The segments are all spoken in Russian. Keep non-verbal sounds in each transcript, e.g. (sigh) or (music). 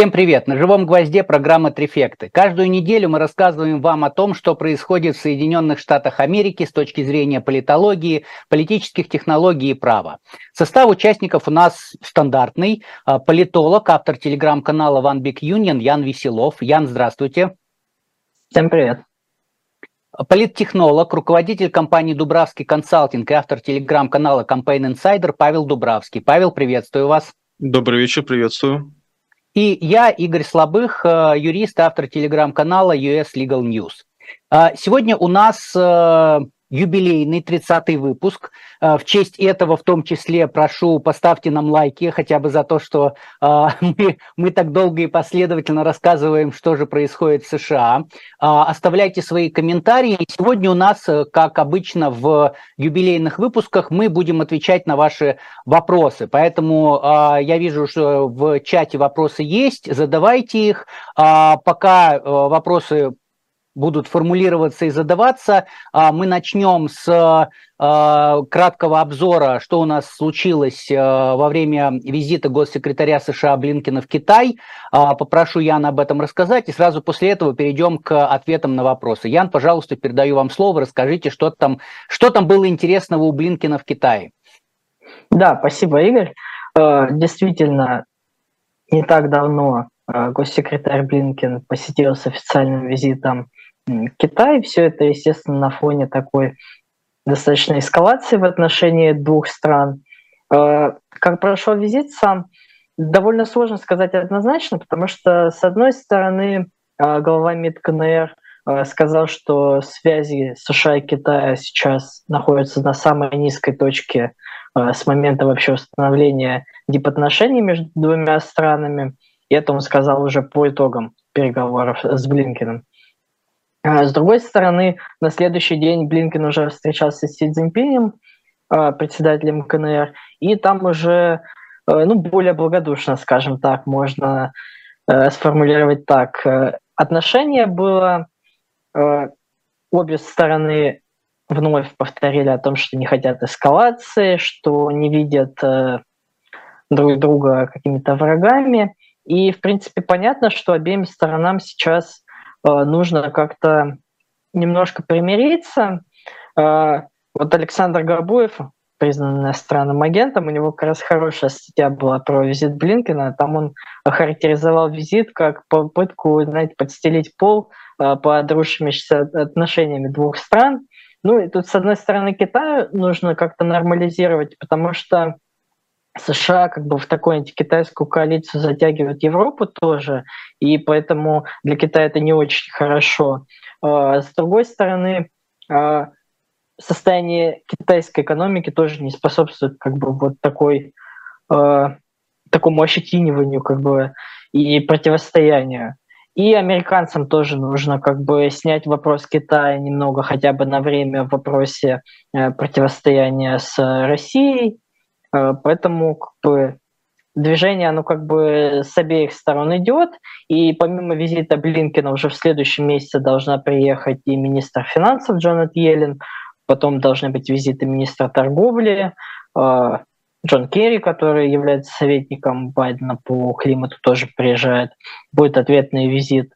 Всем привет! На живом гвозде программа «Трефекты». Каждую неделю мы рассказываем вам о том, что происходит в Соединенных Штатах Америки с точки зрения политологии, политических технологий и права. Состав участников у нас стандартный. А, политолог, автор телеграм-канала One Big Union Ян Веселов. Ян, здравствуйте. Всем привет. Политтехнолог, руководитель компании Дубравский консалтинг и автор телеграм-канала Campaign Insider Павел Дубравский. Павел, приветствую вас. Добрый вечер, приветствую. И я, Игорь Слабых, э, юрист, автор телеграм-канала US Legal News. Сегодня у нас э, юбилейный 30-й выпуск. Э, в честь этого в том числе прошу, поставьте нам лайки, хотя бы за то, что э, (laughs) мы, мы так долго и последовательно рассказываем, что же происходит в США. А, оставляйте свои комментарии. Сегодня у нас, э, как обычно в юбилейных выпусках, мы будем отвечать на ваши вопросы. Поэтому я вижу, что в чате вопросы есть, задавайте их. Пока вопросы будут формулироваться и задаваться. А, мы начнем с а, краткого обзора, что у нас случилось а, во время визита госсекретаря США Блинкина в Китай. Попрошу Яна об этом рассказать, и сразу после этого перейдем к ответам на вопросы. Ян, пожалуйста, передаю вам слово, расскажите, что там, что там было интересного у Блинкина в Китае. Да, спасибо, Игорь. Э, действительно, не так давно э, госсекретарь Блинкин посетил с официальным визитом Китай. Все это, естественно, на фоне такой достаточной эскалации в отношении двух стран. Э, как прошел визит сам, довольно сложно сказать однозначно, потому что, с одной стороны, э, глава МИД КНР э, сказал, что связи США и Китая сейчас находятся на самой низкой точке с момента вообще установления дипотношений между двумя странами. И это он сказал уже по итогам переговоров с Блинкиным. А, с другой стороны, на следующий день Блинкен уже встречался с Си Цзиньпинем, а, председателем КНР, и там уже э, ну, более благодушно, скажем так, можно э, сформулировать так. Э, отношение было, обе стороны вновь повторили о том, что не хотят эскалации, что не видят друг друга какими-то врагами. И, в принципе, понятно, что обеим сторонам сейчас Э, нужно как-то немножко примириться. Э, вот Александр Горбуев, признанный иностранным агентом, у него как раз хорошая статья была про визит Блинкина. Там он охарактеризовал визит как попытку, знаете, подстелить пол э, по дружащимися отношениями двух стран. Ну и тут, с одной стороны, Китаю нужно как-то нормализировать, потому что США как бы в такую антикитайскую коалицию затягивают Европу тоже, и поэтому для Китая это не очень хорошо. А, с другой стороны, а, состояние китайской экономики тоже не способствует как бы вот такой а, такому ощетиниванию как бы и противостоянию. И американцам тоже нужно как бы снять вопрос Китая немного хотя бы на время в вопросе э, противостояния с Россией, поэтому как бы, движение, оно как бы с обеих сторон идет. И помимо визита Блинкина уже в следующем месяце должна приехать и министр финансов Джонат Йеллен, потом должны быть визиты министра торговли, э, Джон Керри, который является советником Байдена по климату, тоже приезжает. Будет ответный визит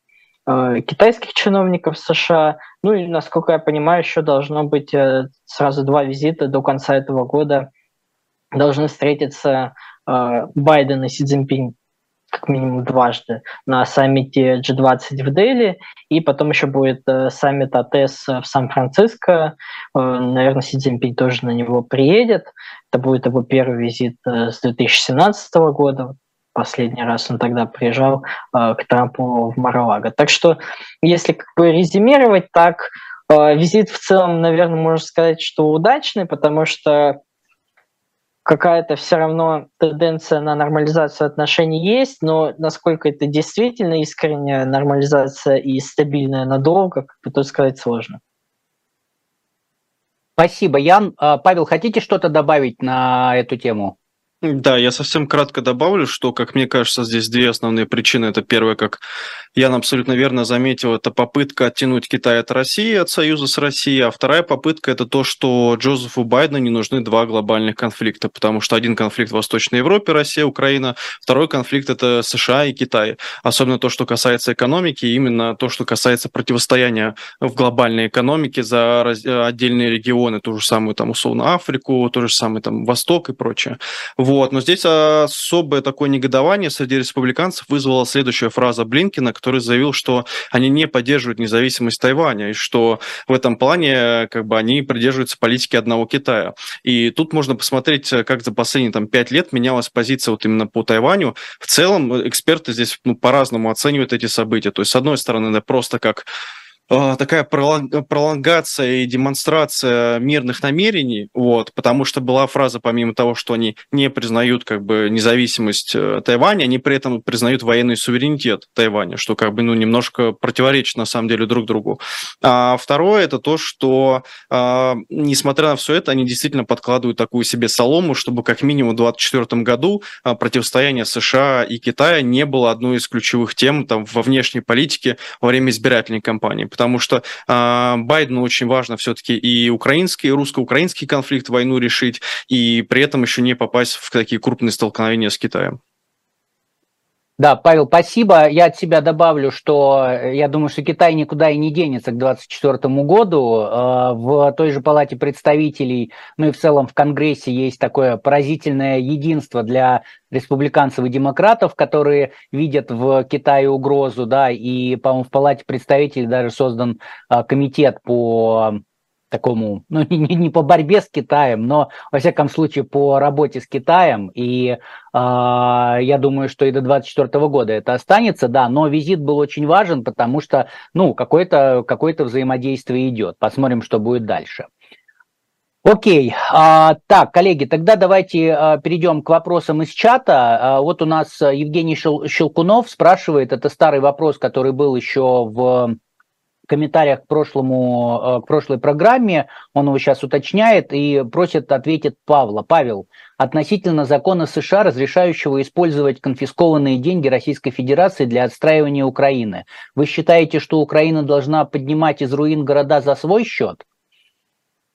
э, китайских чиновников США. Ну и, насколько я понимаю, еще должно быть сразу два визита до конца этого года должны встретиться э, Байден и Си Цзиньпинь как минимум дважды на саммите G20 в Дели, и потом еще будет э, саммит АТС в Сан-Франциско. Э, наверное, Си Цзиньпинь тоже на него приедет. Это будет его первый визит с 2017 года. Последний раз он тогда приезжал к Трампу в Мар-а-Лаго. Так что, если как бы резюмировать так, визит в целом, наверное, можно сказать, что удачный, потому что какая-то все равно тенденция на нормализацию отношений есть, но насколько это действительно искренняя нормализация и стабильная надолго, как бы тут сказать сложно. Спасибо, Ян. А, Павел, хотите что-то добавить на эту тему? Да, я совсем кратко добавлю, что, как мне кажется, здесь две основные причины. Это первое, как Ян абсолютно верно заметил, это попытка оттянуть Китай от России, от союза с Россией, а вторая попытка это то, что Джозефу Байдену не нужны два глобальных конфликта, потому что один конфликт в Восточной Европе, Россия, Украина, второй конфликт это США и Китай. Особенно то, что касается экономики, именно то, что касается противостояния в глобальной экономике за отдельные регионы, ту же самую там условно Африку, то же самое там Восток и прочее. Но здесь особое такое негодование среди республиканцев вызвала следующая фраза Блинкина, который заявил, что они не поддерживают независимость Тайваня, и что в этом плане как бы они придерживаются политики одного Китая. И тут можно посмотреть, как за последние там, пять лет менялась позиция вот именно по Тайваню. В целом эксперты здесь ну, по-разному оценивают эти события. То есть, с одной стороны, это просто как такая пролонгация и демонстрация мирных намерений, вот, потому что была фраза, помимо того, что они не признают как бы независимость э, Тайваня, они при этом признают военный суверенитет Тайваня, что как бы ну немножко противоречит на самом деле друг другу. А второе это то, что а, несмотря на все это, они действительно подкладывают такую себе солому, чтобы как минимум в 2024 году а, противостояние США и Китая не было одной из ключевых тем там во внешней политике во время избирательной кампании потому что э, Байдену очень важно все-таки и украинский, и русско-украинский конфликт, войну решить, и при этом еще не попасть в такие крупные столкновения с Китаем. Да, Павел, спасибо. Я от себя добавлю, что э, я думаю, что Китай никуда и не денется к 2024 году. Э, в той же Палате представителей, ну и в целом в Конгрессе есть такое поразительное единство для республиканцев и демократов, которые видят в Китае угрозу, да, и, по-моему, в Палате представителей даже создан э, комитет по такому, ну не, не по борьбе с Китаем, но во всяком случае по работе с Китаем. И э, я думаю, что и до 2024 года это останется, да. Но визит был очень важен, потому что, ну, какое-то какое взаимодействие идет. Посмотрим, что будет дальше. Окей, а, так, коллеги, тогда давайте а, перейдем к вопросам из чата. А, вот у нас Евгений Щелкунов спрашивает, это старый вопрос, который был еще в комментариях к, прошлому, э, к прошлой программе, он его сейчас уточняет и просит ответить Павла. Павел, относительно закона США, разрешающего использовать конфискованные деньги Российской Федерации для отстраивания Украины, вы считаете, что Украина должна поднимать из руин города за свой счет?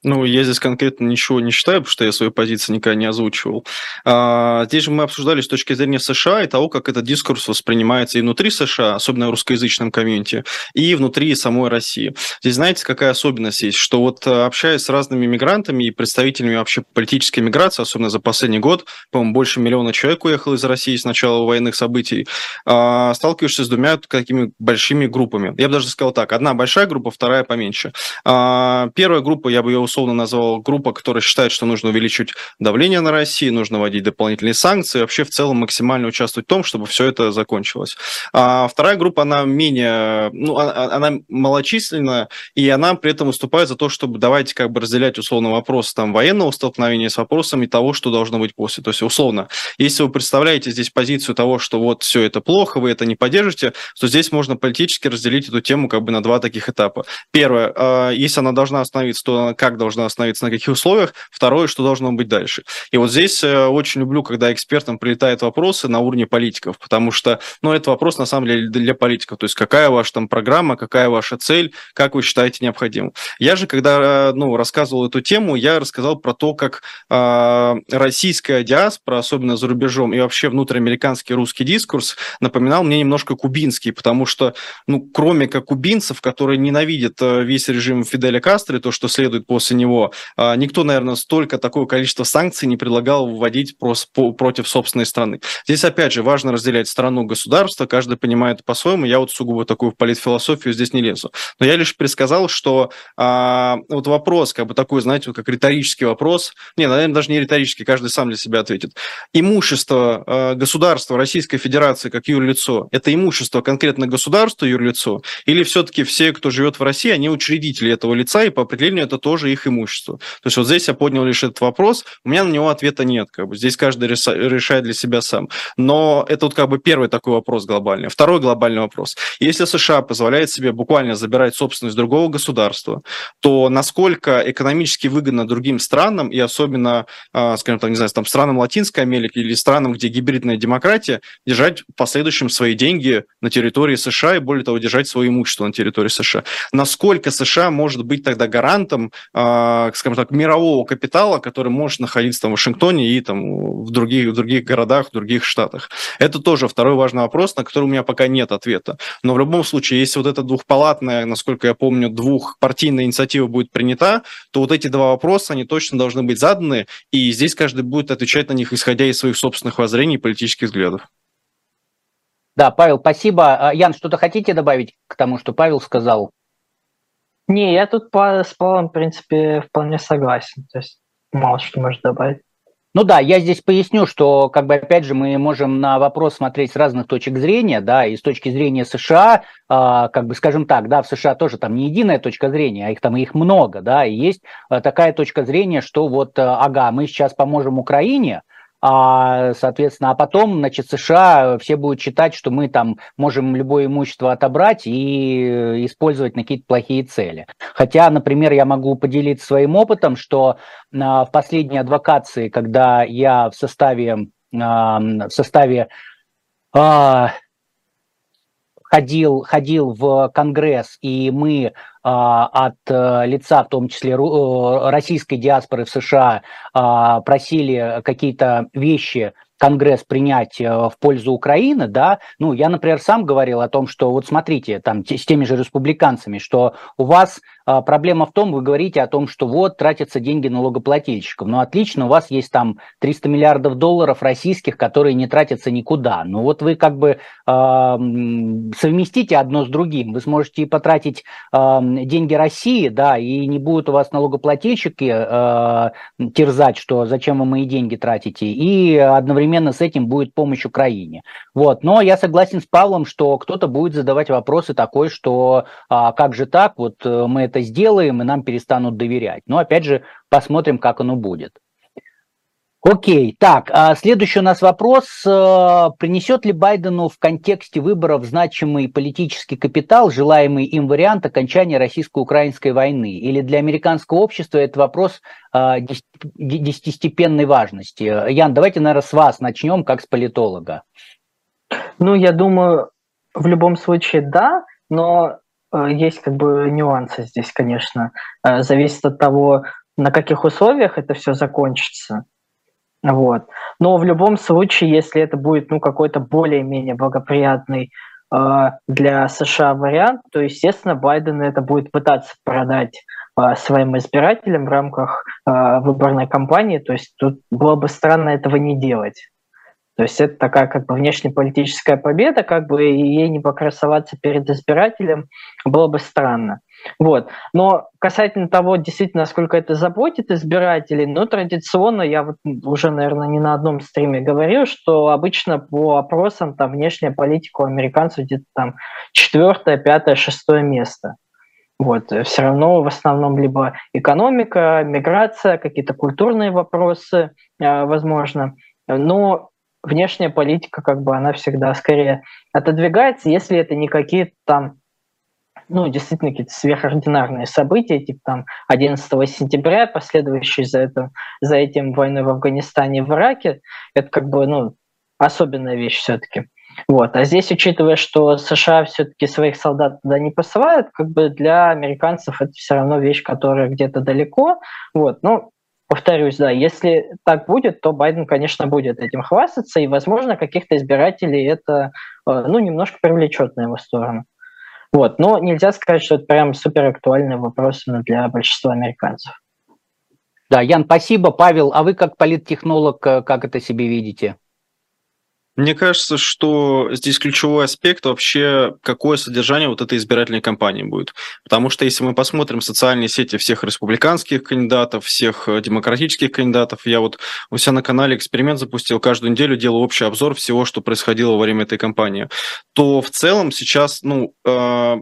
Ну, я здесь конкретно ничего не считаю, потому что я свою позицию никогда не озвучивал. А, здесь же мы обсуждали с точки зрения США и того, как этот дискурс воспринимается и внутри США, особенно в русскоязычном комьюнити, и внутри самой России. Здесь знаете, какая особенность есть? Что вот э, общаясь с разными мигрантами и представителями вообще политической миграции, особенно за последний год, по-моему, больше миллиона человек уехало из России с начала военных событий, а, сталкиваешься с двумя такими большими группами. Я бы даже сказал так, одна большая группа, вторая поменьше. А, первая группа, я бы ее условно назвал группа, которая считает, что нужно увеличить давление на Россию, нужно вводить дополнительные санкции, вообще в целом максимально участвовать в том, чтобы все это закончилось. А вторая группа, она менее, ну, а, а, она малочисленная, и она при этом выступает за то, чтобы давайте как бы разделять условно вопрос там военного столкновения с вопросами того, что должно быть после. То есть условно, если вы представляете здесь позицию того, что вот все это плохо, вы это не поддержите, то здесь можно политически разделить эту тему как бы на два таких этапа. Первое, а, если она должна остановиться, то как должна остановиться, на каких условиях. Второе, что должно быть дальше. И вот здесь э, очень люблю, когда экспертам прилетают вопросы на уровне политиков, потому что, ну, это вопрос на самом деле для политиков. То есть какая ваша там программа, какая ваша цель, как вы считаете необходимым. Я же, когда, ну, рассказывал эту тему, я рассказал про то, как э, российская диаспора, особенно за рубежом, и вообще внутриамериканский русский дискурс напоминал мне немножко кубинский, потому что, ну, кроме как кубинцев, которые ненавидят э, весь режим Фиделя Кастро, то, что следует после после него. А, никто, наверное, столько, такое количество санкций не предлагал вводить против собственной страны. Здесь, опять же, важно разделять страну государство, каждый понимает по-своему. Я вот сугубо такую политфилософию здесь не лезу. Но я лишь предсказал, что а, вот вопрос, как бы такой, знаете, вот как риторический вопрос, не, наверное, даже не риторический, каждый сам для себя ответит. Имущество а, государства Российской Федерации как юрлицо, это имущество конкретно государства юрлицо, или все-таки все, кто живет в России, они учредители этого лица, и по определению это тоже их их имущества. То есть вот здесь я поднял лишь этот вопрос, у меня на него ответа нет, как бы здесь каждый решает для себя сам. Но это вот как бы первый такой вопрос глобальный. Второй глобальный вопрос. Если США позволяет себе буквально забирать собственность другого государства, то насколько экономически выгодно другим странам, и особенно, а, скажем так, не знаю, там, странам Латинской Америки или странам, где гибридная демократия, держать в последующем свои деньги на территории США и, более того, держать свое имущество на территории США. Насколько США может быть тогда гарантом, а, скажем так, мирового капитала, который может находиться там в Вашингтоне и там в других, в других городах, в других штатах? Это тоже второй важный вопрос, на который у меня пока нет ответа. Но в любом случае, если вот эта двухпалатная, насколько я помню, двухпартийная инициатива будет принята, то вот эти два вопроса, они точно должны быть заданы, и здесь каждый будет отвечать на них, исходя из своих собственных воззрений и политических взглядов. Да, Павел, спасибо. А, Ян, что-то хотите добавить к тому, что Павел сказал? Не, я тут с Павлом, в принципе, вполне согласен. То есть мало что может добавить. Ну да, я здесь поясню, что, как бы, опять же, мы можем на вопрос смотреть с разных точек зрения, да, и с точки зрения США, э, как бы, скажем так, да, в США тоже там не единая точка зрения, а их там их много, да, и есть э, такая точка зрения, что вот, э, ага, мы сейчас поможем Украине, а, соответственно, а потом, значит, США все будут считать, что мы там можем любое имущество отобрать и использовать на какие-то плохие цели. Хотя, например, я могу поделиться своим опытом, что а, в последней адвокации, когда я в составе, а, в составе а, ходил, ходил в Конгресс, и мы а, от э, лица, в том числе э, российской диаспоры в США, а, просили какие-то вещи Конгресс принять э, в пользу Украины, да, ну, я, например, сам говорил о том, что вот смотрите, там, с теми же республиканцами, что у вас а, проблема в том, вы говорите о том, что вот тратятся деньги налогоплательщиков. Ну, отлично, у вас есть там 300 миллиардов долларов российских, которые не тратятся никуда. Ну, вот вы как бы э, совместите одно с другим. Вы сможете и потратить э, деньги России, да, и не будут у вас налогоплательщики э, терзать, что зачем вы мои деньги тратите, и одновременно с этим будет помощь Украине. Вот. Но я согласен с Павлом, что кто-то будет задавать вопросы такой, что а как же так, вот э, мы это сделаем, и нам перестанут доверять. Но опять же, посмотрим, как оно будет. Окей, так, а следующий у нас вопрос. Э, принесет ли Байдену в контексте выборов значимый политический капитал, желаемый им вариант окончания российско-украинской войны? Или для американского общества это вопрос э, десятистепенной важности? Ян, давайте, наверное, с вас начнем, как с политолога. Ну, я думаю, в любом случае да, но Э, есть как бы нюансы здесь, конечно. Э, зависит от того, на каких условиях это все закончится. Вот. Но в любом случае, если это будет ну, какой-то более-менее благоприятный э, для США вариант, то, естественно, Байден это будет пытаться продать э, своим избирателям в рамках э, выборной кампании. То есть тут было бы странно этого не делать. То есть это такая как бы внешнеполитическая победа, как бы ей не покрасоваться перед избирателем было бы странно. Вот. Но касательно того, действительно, насколько это заботит избирателей, ну, традиционно, я вот уже, наверное, не на одном стриме говорил, что обычно по опросам там внешняя политика у американцев где-то там четвертое, пятое, шестое место. Вот. Все равно в основном либо экономика, миграция, какие-то культурные вопросы, э, возможно. Но внешняя политика, как бы, она всегда скорее отодвигается, если это не какие-то там, ну, действительно какие-то сверхординарные события, типа там 11 сентября, последующие за, это, за этим войной в Афганистане и в Ираке, это как бы, ну, особенная вещь все-таки. Вот. А здесь, учитывая, что США все-таки своих солдат туда не посылают, как бы для американцев это все равно вещь, которая где-то далеко. Вот. Ну, повторюсь, да, если так будет, то Байден, конечно, будет этим хвастаться, и, возможно, каких-то избирателей это, э, ну, немножко привлечет на его сторону. Вот, но нельзя сказать, что это прям супер актуальный вопрос для большинства американцев. Да, Ян, спасибо. Павел, а вы как политтехнолог, э, как это себе видите? Мне кажется, что здесь ключевой аспект вообще, какое содержание вот этой избирательной кампании будет. Потому что если мы посмотрим социальные сети всех республиканских кандидатов, всех э, демократических кандидатов, я вот у себя на канале эксперимент запустил, каждую неделю делаю общий обзор всего, что происходило во время этой кампании, то в целом сейчас, ну, э,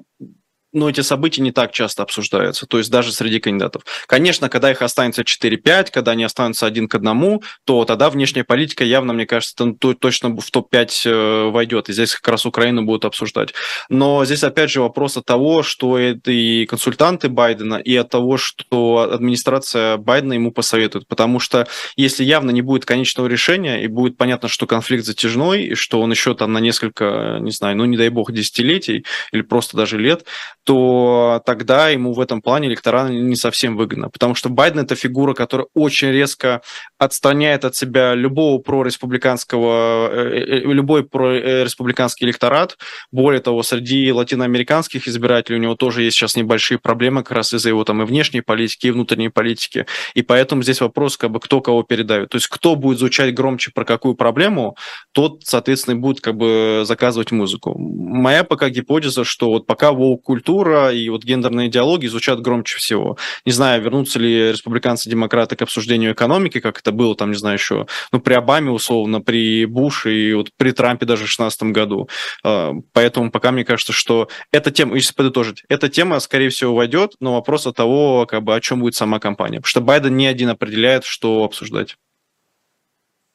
но эти события не так часто обсуждаются, то есть даже среди кандидатов. Конечно, когда их останется 4-5, когда они останутся один к одному, то тогда внешняя политика явно, мне кажется, точно в топ-5 э, войдет, и здесь как раз Украину будут обсуждать. Но здесь опять же вопрос от того, что это и консультанты Байдена, и от того, что администрация Байдена ему посоветует, потому что если явно не будет конечного решения, и будет понятно, что конфликт затяжной, и что он еще там на несколько, не знаю, ну не дай бог, десятилетий, или просто даже лет, то тогда ему в этом плане электорально не совсем выгодно. Потому что Байден это фигура, которая очень резко отстраняет от себя любого прореспубликанского, э, э, любой прореспубликанский электорат. Более того, среди латиноамериканских избирателей у него тоже есть сейчас небольшие проблемы как раз из-за его там и внешней политики, и внутренней политики. И поэтому здесь вопрос, как бы, кто кого передает. То есть кто будет звучать громче про какую проблему, тот, соответственно, будет как бы заказывать музыку. Моя пока гипотеза, что вот пока воу-культура и вот гендерные идеологии звучат громче всего. Не знаю, вернутся ли республиканцы-демократы к обсуждению экономики, как это было там, не знаю, еще, ну, при Обаме, условно, при Буше и вот при Трампе даже в 2016 году. А, поэтому пока мне кажется, что эта тема, если подытожить, эта тема, скорее всего, войдет, но вопрос от того, как бы, о чем будет сама компания. Потому что Байден не один определяет, что обсуждать.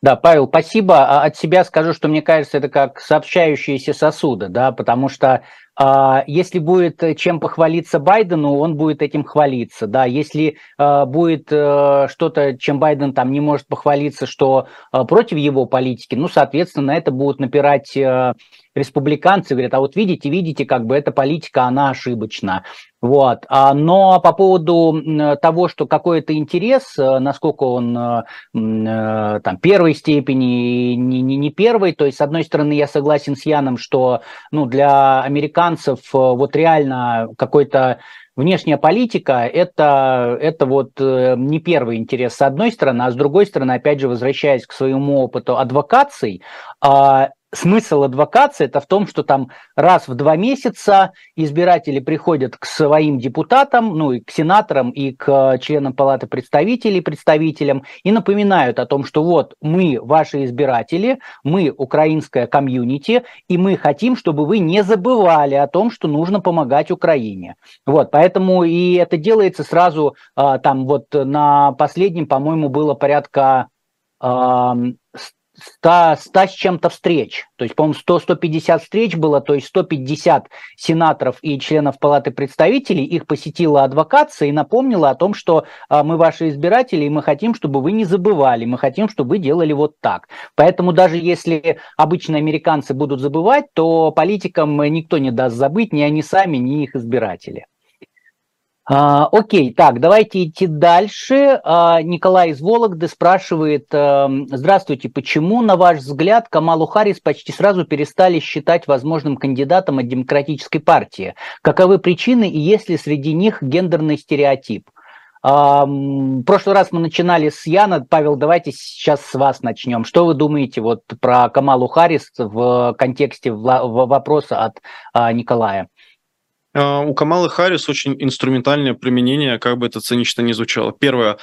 Да, Павел, спасибо. А от себя скажу, что мне кажется, это как сообщающиеся сосуды, да, потому что если будет э, чем похвалиться Байдену, он будет этим хвалиться. Да. Если а, будет а, что-то, чем Байден там не может похвалиться, что а, против его политики, ну, соответственно, на это будут напирать а, республиканцы, говорят, а вот видите, видите, как бы эта политика, она ошибочна. Вот. Но по поводу того, что какой-то интерес, насколько он там первой степени, не, не, не первой, то есть, с одной стороны, я согласен с Яном, что ну, для американцев э, вот реально какой-то внешняя политика это, это вот э, не первый интерес с одной стороны, а с другой стороны, опять же, возвращаясь к своему опыту адвокации, а, смысл адвокации это в том, что там раз в два месяца избиратели приходят к своим депутатам, ну и к сенаторам, и к членам Палаты представителей, представителям, и напоминают о том, что вот мы ваши избиратели, мы украинская комьюнити, и мы хотим, чтобы вы не забывали о том, что нужно помогать Украине. Вот, поэтому и это делается сразу, а, там вот на последнем, по-моему, было порядка 100, 100 с чем-то встреч. То есть, по-моему, 100-150 встреч было, то есть 150 сенаторов и членов Палаты представителей, их посетила адвокация и напомнила о том, что а, мы ваши избиратели, и мы хотим, чтобы вы не забывали, мы хотим, чтобы вы делали вот так. Поэтому даже если обычно американцы будут забывать, то политикам никто не даст забыть, ни они сами, ни их избиратели. А, окей, так, давайте идти дальше. А, Николай из Вологды спрашивает, а, здравствуйте, почему, на ваш взгляд, Камалу Харрис почти сразу перестали считать возможным кандидатом от Демократической партии? Каковы причины и есть ли среди них гендерный стереотип? В прошлый раз мы начинали с Яна. Павел, давайте сейчас с вас начнем. Что вы думаете вот про Камалу Харрис в контексте вопроса от Николая? А, у Камалы Харрис очень инструментальное применение, как бы это цинично не звучало. Первое,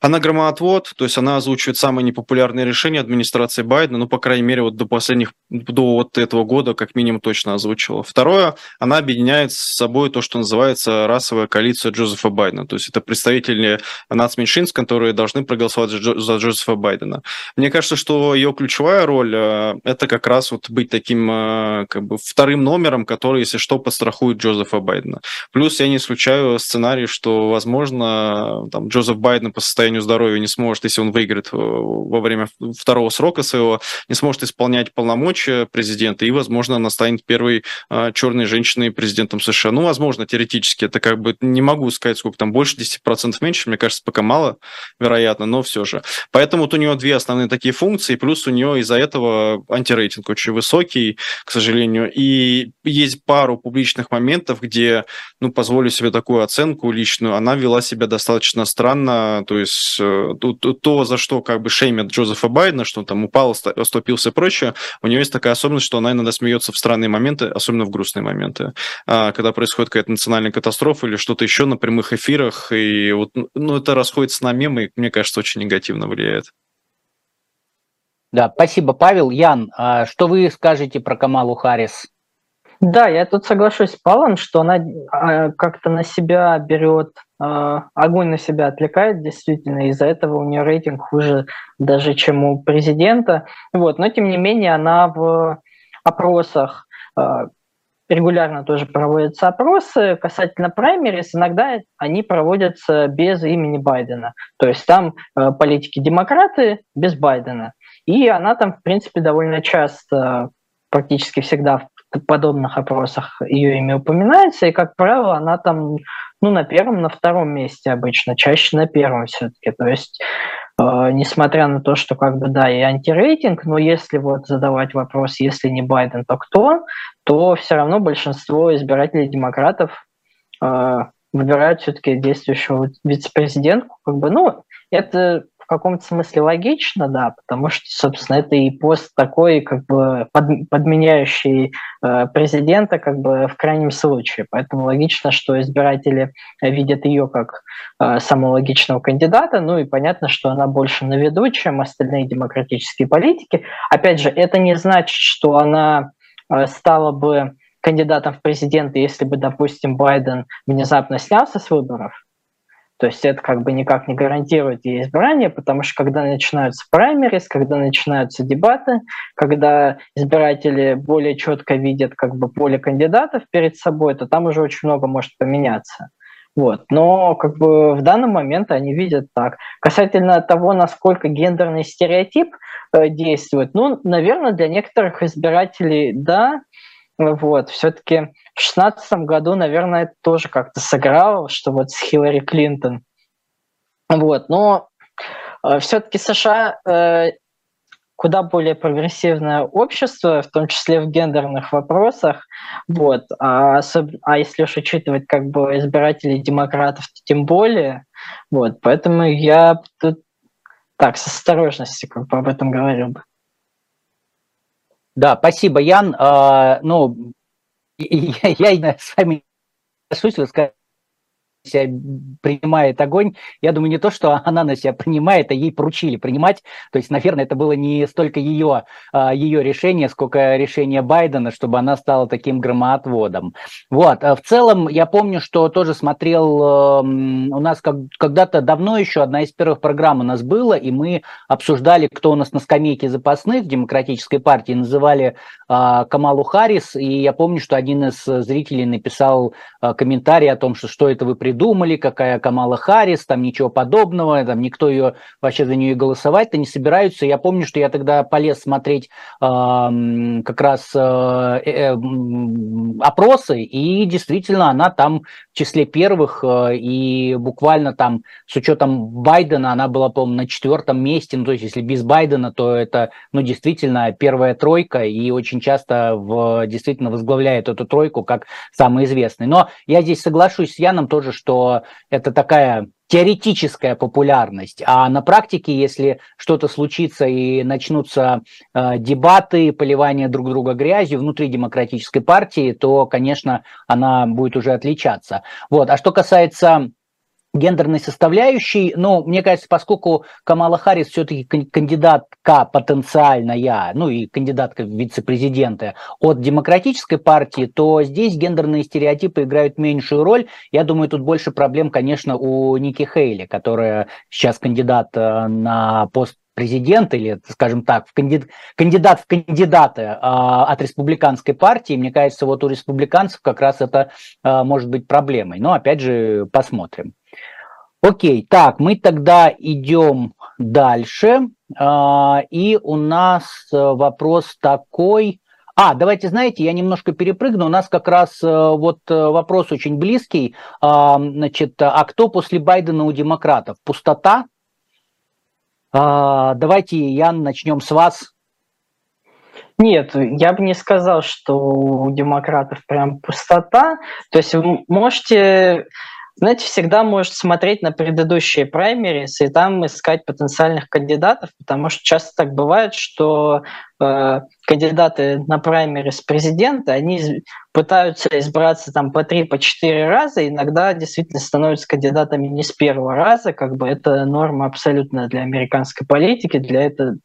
она громоотвод, то есть она озвучивает самые непопулярные решения администрации Байдена, ну, по крайней мере, вот до последних, до вот этого года как минимум точно озвучила. Второе, она объединяет с собой то, что называется расовая коалиция Джозефа Байдена, то есть это представители нацменьшинств, которые должны проголосовать за, Джо, за Джозефа Байдена. Мне кажется, что ее ключевая роль э, это как раз вот быть таким э, как бы вторым номером, который, если что, подстрахует Джозефа Байдена. Плюс я не исключаю сценарий, что, возможно, там Джозеф Байден по состоянию состоянию здоровья не сможет, если он выиграет э, во время второго срока своего, не сможет исполнять полномочия президента, и, возможно, она станет первой э, черной женщиной президентом США. Ну, возможно, теоретически, это как бы не могу сказать, сколько там, больше 10% меньше, мне кажется, пока мало, вероятно, но все же. Поэтому вот у нее две основные такие функции, плюс у нее из-за этого антирейтинг очень высокий, к сожалению, и есть пару публичных моментов, где, ну, позволю себе такую оценку личную, она вела себя достаточно странно, то есть Э, то, то, за что как бы шеймят Джозефа Байдена, что он там упал, оступился и прочее, у него есть такая особенность, что она иногда смеется в странные моменты, особенно в грустные моменты, а, когда происходит какая-то национальная катастрофа или что-то еще на прямых эфирах, и вот, ну, это расходится на мемы, и, мне кажется, очень негативно влияет. Да, спасибо, Павел. Ян, а что вы скажете про Камалу Харрис? Да, я тут соглашусь с Павлом, что она э, как-то на себя берет, огонь на себя отвлекает, действительно, из-за этого у нее рейтинг хуже даже, чем у президента. Вот. Но, тем не менее, она в опросах э, регулярно тоже проводятся опросы касательно праймерис. Иногда они проводятся без имени Байдена. То есть там э, политики-демократы без Байдена. И она там, в принципе, довольно часто, практически всегда подобных опросах ее имя упоминается, и, как правило, она там ну, на первом, на втором месте обычно, чаще на первом все-таки. То есть, э, несмотря на то, что как бы, да, и антирейтинг, но если вот задавать вопрос, если не Байден, то кто, то все равно большинство избирателей демократов э, выбирают все-таки действующего вице-президентку. Как бы, ну, это каком-то смысле логично, да, потому что, собственно, это и пост такой, как бы под, подменяющий э, президента, как бы в крайнем случае. Поэтому логично, что избиратели видят ее как э, самого логичного кандидата. Ну и понятно, что она больше на виду, чем остальные демократические политики. Опять же, это не значит, что она э, стала бы кандидатом в президенты, если бы, допустим, Байден внезапно снялся с выборов то есть это как бы никак не гарантирует ей избрание, потому что когда начинаются праймерис, когда начинаются дебаты, когда избиратели более четко видят как бы поле кандидатов перед собой, то там уже очень много может поменяться. Вот. Но как бы в данный момент они видят так. Касательно того, насколько гендерный стереотип э, действует, ну, наверное, для некоторых избирателей да, вот, все-таки в шестнадцатом году, наверное, это тоже как-то сыграло, что вот с Хиллари Клинтон. Вот, но э, все-таки США э, куда более прогрессивное общество, в том числе в гендерных вопросах. Вот. А, особ... а если уж учитывать как бы избирателей демократов, то тем более. Вот. Поэтому я тут так, с осторожностью как бы об этом говорил бы. Да, спасибо, Ян. А, ну, (laughs) я, я с вами соглашусь, вы сказали, себя принимает огонь. Я думаю, не то, что она на себя принимает, а ей поручили принимать. То есть, наверное, это было не столько ее, а, ее решение, сколько решение Байдена, чтобы она стала таким громоотводом. Вот. А в целом, я помню, что тоже смотрел, эм, у нас как, когда-то давно еще одна из первых программ у нас была, и мы обсуждали, кто у нас на скамейке запасных в Демократической партии, называли а, Камалу Харрис, и я помню, что один из зрителей написал комментарий о том, что что это вы придумали, какая Камала Харрис, там ничего подобного, там никто ее вообще за нее голосовать-то не собираются. Я помню, что я тогда полез смотреть э, как раз э, э, опросы, и действительно она там в числе первых, э, и буквально там с учетом Байдена она была, по-моему, на четвертом месте, ну, то есть если без Байдена, то это, ну, действительно первая тройка, и очень часто в, действительно возглавляет эту тройку как самый известный. Но я здесь соглашусь с Яном тоже, что это такая теоретическая популярность, а на практике, если что-то случится и начнутся э, дебаты, поливание друг друга грязью внутри демократической партии, то, конечно, она будет уже отличаться. Вот. А что касается гендерной составляющей. Ну, мне кажется, поскольку Камала Харрис все-таки кандидатка потенциальная, ну и кандидатка в вице-президенты от демократической партии, то здесь гендерные стереотипы играют меньшую роль. Я думаю, тут больше проблем, конечно, у Ники Хейли, которая сейчас кандидат э, на пост президент или, скажем так, в кандидат, кандидат в кандидаты э, от республиканской партии, мне кажется, вот у республиканцев как раз это э, может быть проблемой. Но опять же, посмотрим. Окей, так, мы тогда идем дальше. А, и у нас э, вопрос такой. А, давайте, знаете, я немножко перепрыгну. У нас как раз э, вот э, вопрос очень близкий. Значит, а кто после Байдена у демократов? Пустота? Давайте, Ян, начнем с вас. Нет, я бы не сказал, что у демократов прям пустота. То есть вы можете знаете, всегда может смотреть на предыдущие праймерис и там искать потенциальных кандидатов, потому что часто так бывает, что э, кандидаты на праймерис президента, они пытаются избраться там по три, по четыре раза, иногда действительно становятся кандидатами не с первого раза, как бы это норма абсолютно для американской политики, для этого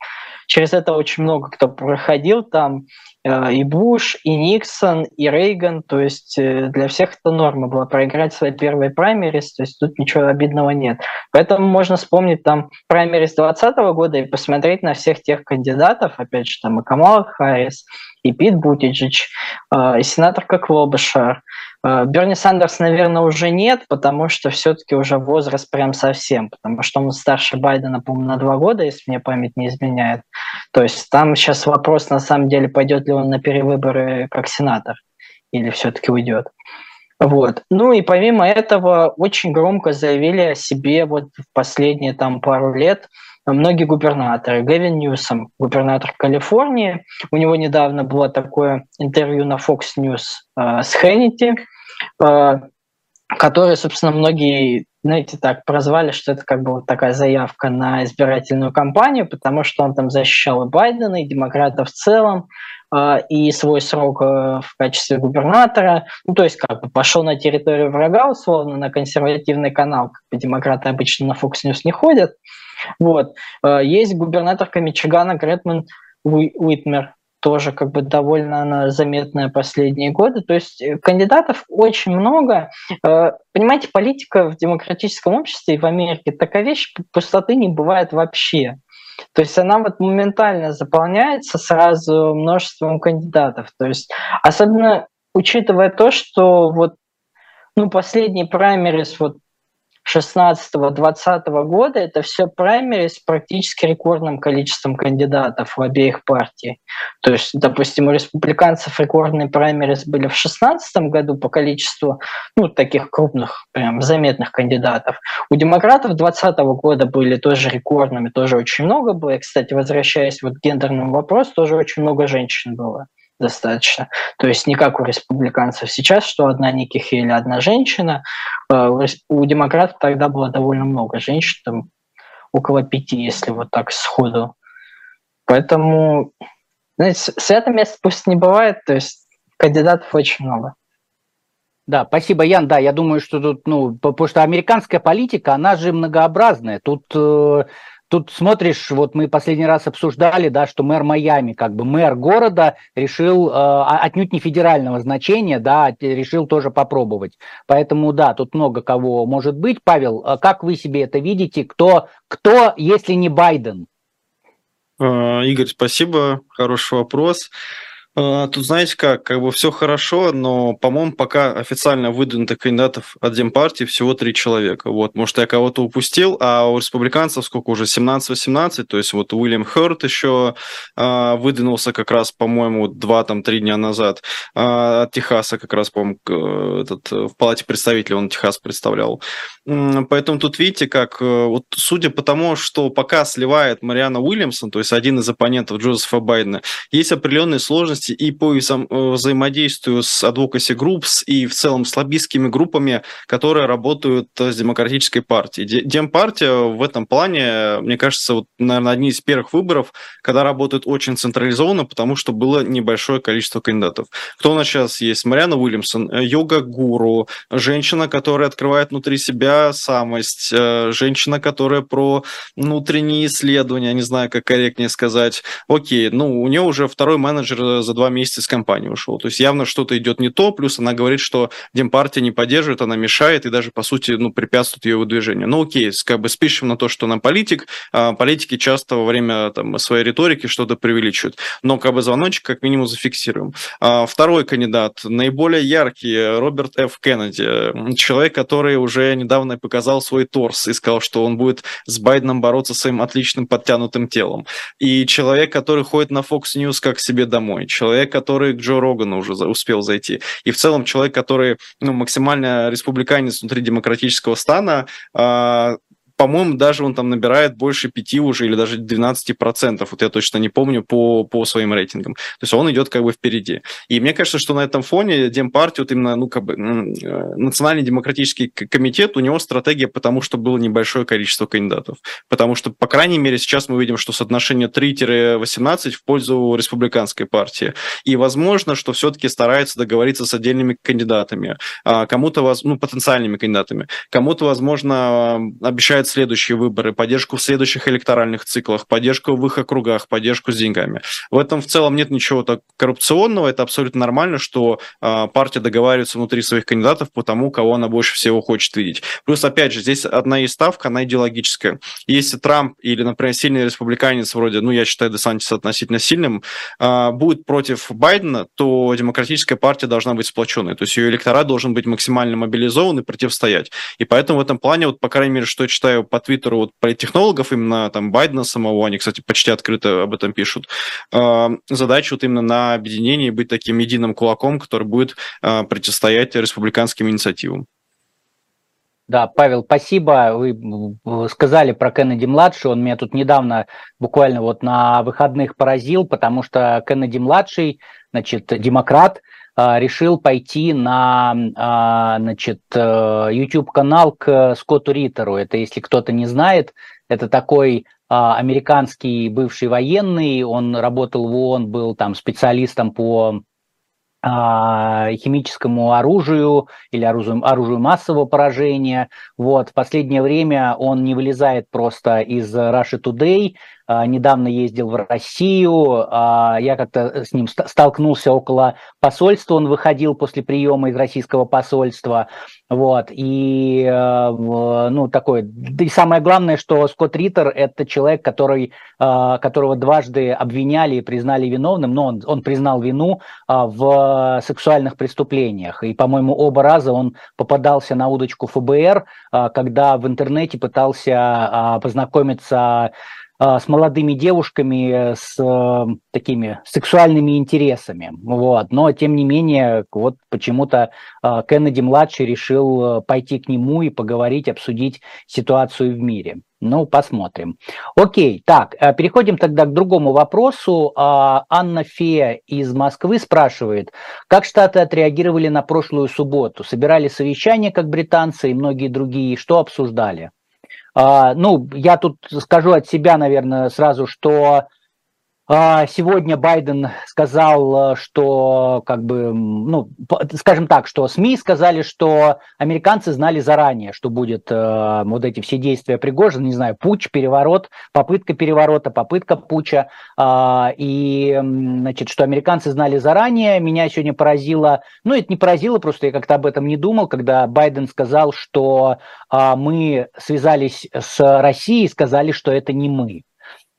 через это очень много кто проходил, там э, и Буш, и Никсон, и Рейган, то есть э, для всех это норма была проиграть свои первые праймерис, то есть тут ничего обидного нет. Поэтому можно вспомнить там праймерис 2020 года и посмотреть на всех тех кандидатов, опять же, там и Камала Харрис, и Пит Бутиджич, э, и сенатор Коклобышар, Э, Берни Сандерс, наверное, уже нет, потому что все-таки уже возраст прям совсем, потому что он старше Байдена, по-моему, на два года, если мне память не изменяет. То есть там сейчас вопрос, на самом деле, пойдет ли он на перевыборы как сенатор или все-таки уйдет. Вот. Ну и помимо этого очень громко заявили о себе вот в последние там пару лет многие губернаторы. Гэвин Ньюсом, губернатор Калифорнии, у него недавно было такое интервью на Fox News э, с Хеннити, которые, собственно, многие, знаете, так прозвали, что это как бы вот такая заявка на избирательную кампанию, потому что он там защищал и Байдена, и демократов в целом, э, и свой срок э, в качестве губернатора. Ну, то есть как бы пошел на территорию врага, условно, на консервативный канал, как бы демократы обычно на Fox News не ходят. Вот. Э, есть губернаторка Мичигана Гретман Уитмер, тоже как бы довольно она заметная последние годы. То есть э, кандидатов очень много. Э, понимаете, политика в демократическом обществе и в Америке такая вещь, пустоты не бывает вообще. То есть она вот моментально заполняется сразу множеством кандидатов. То есть особенно учитывая то, что вот ну, последний праймерис вот 16-20 года это все праймери с практически рекордным количеством кандидатов в обеих партий. То есть, допустим, у республиканцев рекордные праймерис были в 2016 году по количеству ну, таких крупных, прям заметных кандидатов. У демократов 2020 года были тоже рекордными, тоже очень много было. И, кстати, возвращаясь вот к гендерному вопросу, тоже очень много женщин было достаточно. То есть не как у республиканцев сейчас, что одна Ники Хейли, одна женщина. Э, у демократов тогда было довольно много женщин, там около пяти, если вот так сходу. Поэтому знаете, свято место пусть не бывает, то есть кандидатов очень много. Да, спасибо, Ян. Да, я думаю, что тут, ну, потому что американская политика, она же многообразная. Тут э, Тут смотришь, вот мы последний раз обсуждали, да, что мэр Майами, как бы мэр города, решил э, отнюдь не федерального значения, да, а решил тоже попробовать. Поэтому, да, тут много кого может быть. Павел, а как вы себе это видите? Кто, кто если не Байден? Э, Игорь, спасибо, хороший вопрос. А, тут, знаете как, как бы все хорошо, но, по-моему, пока официально выдвинутых кандидатов от Демпартии всего три человека. Вот, может, я кого-то упустил, а у республиканцев сколько уже, 17-18, то есть вот Уильям Хёрд еще а, выдвинулся как раз, по-моему, два там три дня назад а, от Техаса как раз, по-моему, этот, в Палате представителей он Техас представлял. Поэтому тут видите, как э, вот судя по тому, что пока сливает Мариана Уильямсон, то есть один из оппонентов Джозефа Байдена, есть определенные сложности и по э, взаимодействию с advocacy groups и в целом с лоббистскими группами, которые работают с демократической партией. Демпартия в этом плане, мне кажется, вот, наверное, одни из первых выборов, когда работают очень централизованно, потому что было небольшое количество кандидатов. Кто у нас сейчас есть? Мариана Уильямсон, э, йога-гуру, женщина, которая открывает внутри себя самость, э, женщина, которая про внутренние исследования, не знаю, как корректнее сказать. Окей, ну, у нее уже второй менеджер за два месяца из компании ушел. То есть явно что-то идет не то, плюс она говорит, что Демпартия не поддерживает, она мешает и даже, по сути, ну, препятствует ее выдвижению. Ну, окей, как бы спишем на то, что она политик. А политики часто во время там, своей риторики что-то преувеличивают. Но как бы звоночек как минимум зафиксируем. А второй кандидат, наиболее яркий, Роберт Ф. Кеннеди. Человек, который уже недавно показал свой торс и сказал, что он будет с Байденом бороться своим отличным подтянутым телом. И человек, который ходит на Fox News как себе домой. Человек, который к Джо Рогану уже успел зайти. И в целом человек, который ну, максимально республиканец внутри демократического стана, а, по-моему, даже он там набирает больше 5 уже или даже 12%, вот я точно не помню, по, по своим рейтингам. То есть он идет как бы впереди. И мне кажется, что на этом фоне Демпартия, вот именно, ну, как бы, э, Национальный демократический комитет, у него стратегия, потому что было небольшое количество кандидатов. Потому что, по крайней мере, сейчас мы видим, что соотношение 3-18 в пользу республиканской партии. И возможно, что все-таки старается договориться с отдельными кандидатами, а кому-то, ну, потенциальными кандидатами. Кому-то, возможно, обещает обсуждает следующие выборы, поддержку в следующих электоральных циклах, поддержку в их округах, поддержку с деньгами. В этом в целом нет ничего так коррупционного, это абсолютно нормально, что э, партия договаривается внутри своих кандидатов по тому, кого она больше всего хочет видеть. Плюс, опять же, здесь одна из ставка, она идеологическая. Если Трамп или, например, сильный республиканец вроде, ну, я считаю Десантис относительно сильным, э, будет против Байдена, то демократическая партия должна быть сплоченной. То есть ее электорат должен быть максимально мобилизован и противостоять. И поэтому в этом плане, вот, по крайней мере, что я читаю по Твиттеру вот, политтехнологов, именно там Байдена самого, они, кстати, почти открыто об этом пишут, э, задача вот именно на объединении быть таким единым кулаком, который будет э, противостоять республиканским инициативам. Да, Павел, спасибо. Вы сказали про Кеннеди-младший. Он меня тут недавно, буквально вот на выходных поразил, потому что Кеннеди-младший, значит, демократ, а, решил пойти на а, значит, э, YouTube-канал к Скотту Риттеру. Это, если кто-то не знает, это такой а, американский бывший военный, он работал в ООН, был там специалистом по химическому оружию или оружию, оружию массового поражения. Вот. В последнее время он не вылезает просто из Russia Today, а, недавно ездил в Россию, а, я как-то с ним столкнулся около посольства, он выходил после приема из российского посольства, вот, и, э, ну, такой, и самое главное, что Скотт Риттер – это человек, который, а, которого дважды обвиняли и признали виновным, но он, он признал вину в сексуальных преступлениях, и, по-моему, оба раза он попадался на удочку ФБР, когда в интернете пытался познакомиться а, с молодыми девушками с э, такими сексуальными интересами. Вот. Но, тем не менее, вот почему-то а, Кеннеди-младший решил э, пойти к нему и поговорить, обсудить ситуацию в мире. Ну, посмотрим. Окей, так, э, переходим тогда к другому вопросу. А, Анна Фея из Москвы спрашивает, как Штаты отреагировали на прошлую субботу? Собирали совещание, как британцы и многие другие, что обсуждали? А, ну, я тут скажу от себя, наверное, сразу, что сегодня Байден сказал, что, как бы, ну, скажем так, что СМИ сказали, что американцы знали заранее, что будет э, вот эти все действия Пригожина, не знаю, путь, переворот, попытка переворота, попытка путча, э, и, значит, что американцы знали заранее. Меня сегодня поразило, ну, это не поразило, просто я как-то об этом не думал, когда Байден сказал, что э, мы связались с Россией и сказали, что это не мы.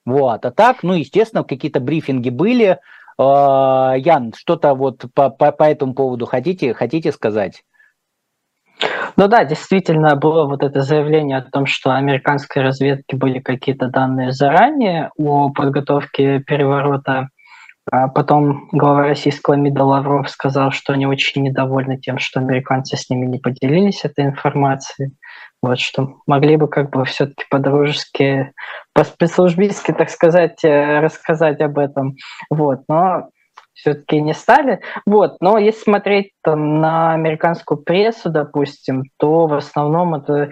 Вот. А так, ну, естественно, какие-то брифинги были. А, Ян, что-то вот по, по, по этому поводу хотите, хотите сказать? Ну да, действительно было вот это заявление о том, что американской разведке были какие-то данные заранее о подготовке переворота. А потом глава российского МИДа Лавров сказал, что они очень недовольны тем, что американцы с ними не поделились этой информацией. Вот что могли бы как бы все-таки по-дружески, по-спецслужбистски, так сказать, э, рассказать об этом. Вот, но все-таки не стали. Вот, но если смотреть там, на американскую прессу, допустим, то в основном это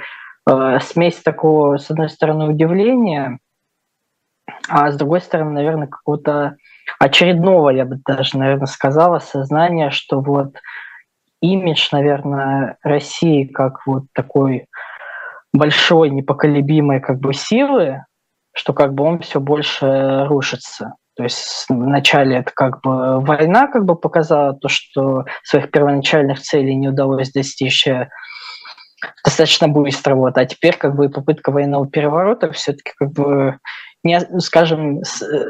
э, смесь такого, с одной стороны, удивления, а с другой стороны, наверное, какого-то очередного, я бы даже, наверное, сказала, сознания, что вот имидж, наверное, России как вот такой большой, непоколебимой как бы силы, что как бы он все больше рушится. То есть вначале это как бы война как бы показала то, что своих первоначальных целей не удалось достичь э, достаточно быстро, вот, а теперь как бы попытка военного переворота все-таки как бы не, скажем,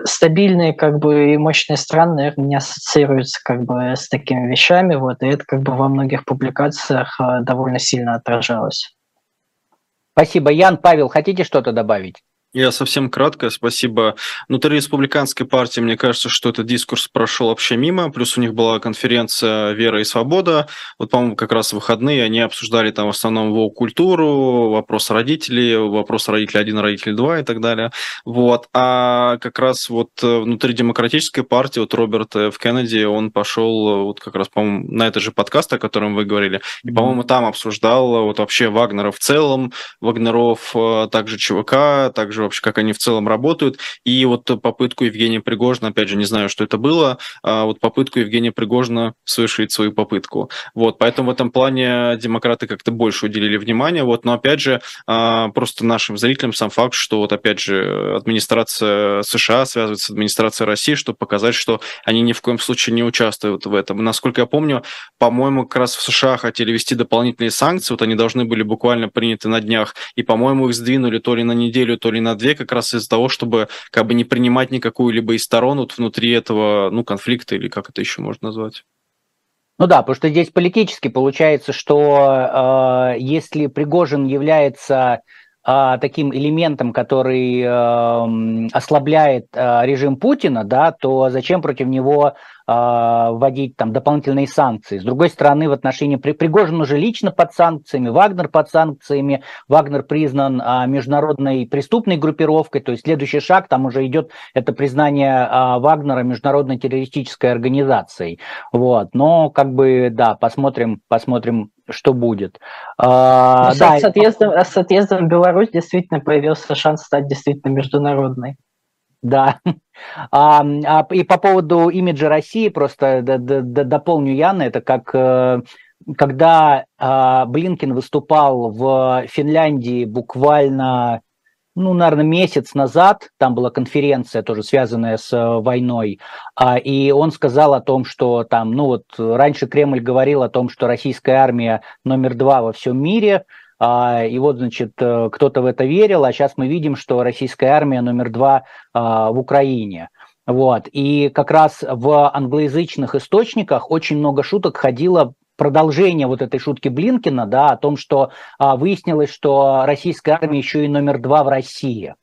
стабильные как бы и мощные страны, наверное, не ассоциируются как бы с такими вещами, вот, и это как бы во многих публикациях э, довольно сильно отражалось. Спасибо. Ян, Павел, хотите что-то добавить? Я совсем кратко, спасибо. Внутри республиканской партии, мне кажется, что этот дискурс прошел вообще мимо, плюс у них была конференция «Вера и свобода», вот, по-моему, как раз в выходные они обсуждали там в основном воу-культуру, вопрос родителей, вопрос родителей один, родителей два и так далее, вот, а как раз вот э, внутри демократической партии, вот Роберт Ф. Кеннеди, он пошел э, вот как раз, по-моему, на этот же подкаст, о котором вы говорили, и, по-моему, там обсуждал вот вообще Вагнера в целом, Вагнеров, э, также ЧВК, также вообще, как они в целом работают. И вот попытку Евгения Пригожина, опять же, не знаю, что это было, а вот попытку Евгения Пригожина совершить свою попытку. Вот, поэтому в этом плане демократы как-то больше уделили внимания. Вот, но опять же, а, просто нашим зрителям сам факт, что вот опять же администрация США связывается с администрацией России, чтобы показать, что они ни в коем случае не участвуют в этом. Насколько я помню, по-моему, как раз в США хотели ввести дополнительные санкции, вот они должны были буквально приняты на днях, и, по-моему, их сдвинули то ли на неделю, то ли на две, как раз из-за того, чтобы как бы не принимать никакую либо из сторон вот внутри этого, ну, конфликта, или как это еще можно назвать. Ну да, потому что здесь политически получается, что э, если Пригожин является э, таким элементом, который э, ослабляет э, режим Путина, да, то зачем против него вводить там дополнительные санкции? С другой стороны, в отношении При, Пригожин уже лично под санкциями, Вагнер под санкциями, Вагнер признан э, международной преступной группировкой, то есть следующий шаг там уже идет это признание э, Вагнера международной террористической организацией, вот. Но как бы да, посмотрим, посмотрим что будет. А, ну, да. с, отъездом, с отъездом в Беларусь действительно появился шанс стать действительно международной. Да. (laughs) А, а, и по поводу имиджа России, просто д, д, д, дополню Яна, это как э, когда а, Блинкин выступал в Финляндии буквально ну, наверное, месяц назад, там была конференция тоже связанная с э, войной, а, и он сказал о том, что там, ну вот раньше Кремль говорил о том, что российская армия номер два во всем мире, и вот, значит, э, кто-то в это верил, а сейчас мы видим, что российская армия номер два а, в Украине. Вот. И как раз в англоязычных источниках очень много шуток ходило продолжение вот этой шутки Блинкина, да, о том, что а, выяснилось, что российская армия еще и номер два в России.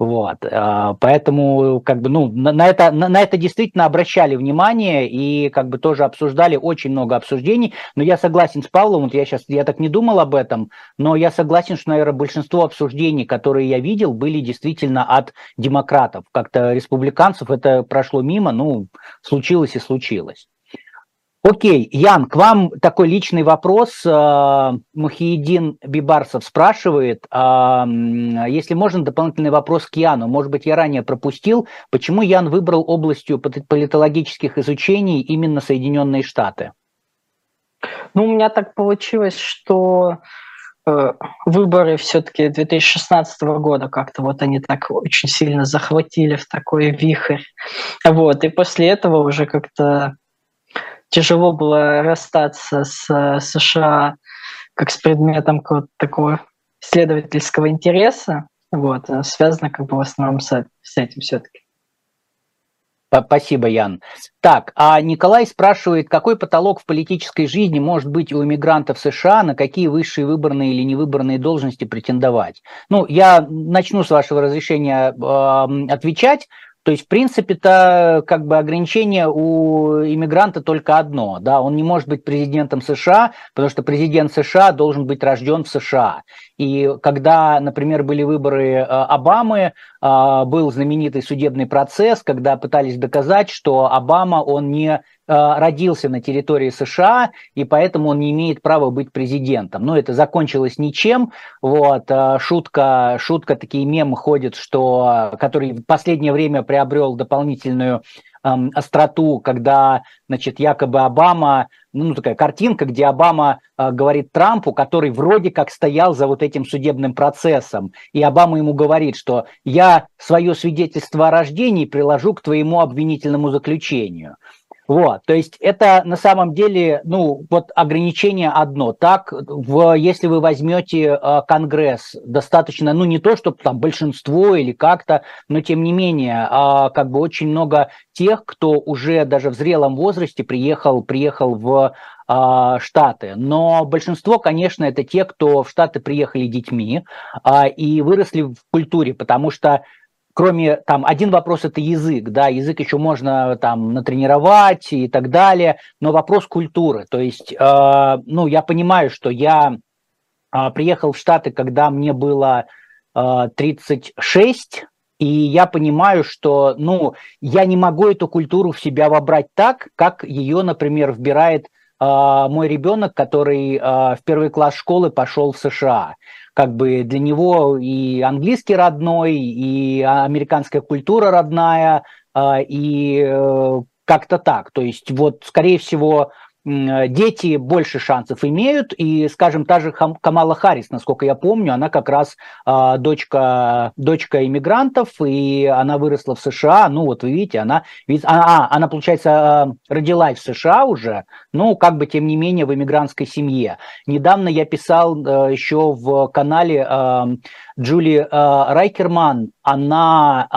Вот, а, поэтому как бы ну на, на это на, на это действительно обращали внимание и как бы тоже обсуждали очень много обсуждений. Но я согласен с Павлом, вот я сейчас я так не думал об этом, но я согласен, что наверное большинство обсуждений, которые я видел, были действительно от демократов, как-то республиканцев это прошло мимо, ну случилось и случилось. Окей, Ян, к вам такой личный вопрос. Э, Мухиедин Бибарсов спрашивает, а, если можно, дополнительный вопрос к Яну. Может быть, я ранее пропустил, почему Ян выбрал областью политологических изучений именно Соединенные Штаты? Ну, у меня так получилось, что э, выборы все-таки 2016 года как-то вот они так очень сильно захватили в такой вихрь. Вот, и после этого уже как-то тяжело было расстаться с э, США как с предметом такого исследовательского интереса. Вот, э, связано как бы в основном с, с этим все-таки. Спасибо, Ян. Так, а Николай спрашивает, какой потолок в политической жизни может быть у иммигрантов США, на какие высшие выборные или невыборные должности претендовать? Ну, я начну с вашего разрешения э, отвечать. То есть, в принципе-то, как бы ограничение у иммигранта только одно, да, он не может быть президентом США, потому что президент США должен быть рожден в США. И когда, например, были выборы э, Обамы, был знаменитый судебный процесс, когда пытались доказать, что Обама, он не Э, родился на территории США, и поэтому он не имеет права быть президентом. Но это закончилось ничем. Вот, э, шутка, шутка, такие мемы ходят, что, который в последнее время приобрел дополнительную остроту, когда, значит, якобы Обама, ну, такая картинка, где Обама э, говорит Трампу, который вроде как стоял за вот этим судебным процессом, и Обама ему говорит, что я свое свидетельство о рождении приложу к твоему обвинительному заключению. Вот, то есть это на самом деле, ну, вот ограничение одно. Так, в, если вы возьмете э, Конгресс, достаточно, ну, не то, чтобы там большинство или как-то, но тем не менее, э, как бы очень много тех, кто уже даже в зрелом возрасте приехал, приехал в э, Штаты. Но большинство, конечно, это те, кто в Штаты приехали детьми э, и выросли в культуре, потому что кроме там один вопрос это язык, да, язык еще можно там натренировать и так далее, но вопрос культуры, то есть, э, ну, я понимаю, что я э, приехал в Штаты, когда мне было э, 36, и я понимаю, что, ну, я не могу эту культуру в себя вобрать так, как ее, например, вбирает мой ребенок, который в первый класс школы пошел в США как бы для него и английский родной, и американская культура родная, и э, как-то так. То есть вот, скорее всего, дети больше шансов имеют, и, скажем, та же Камала Харрис, насколько я помню, она как раз э, дочка, дочка иммигрантов, и она выросла в США, ну вот вы видите, она, а, она, получается, родилась в США уже, ну, как бы, тем не менее, в иммигрантской семье. Недавно я писал э, еще в канале э, Джули э, Райкерман, она э,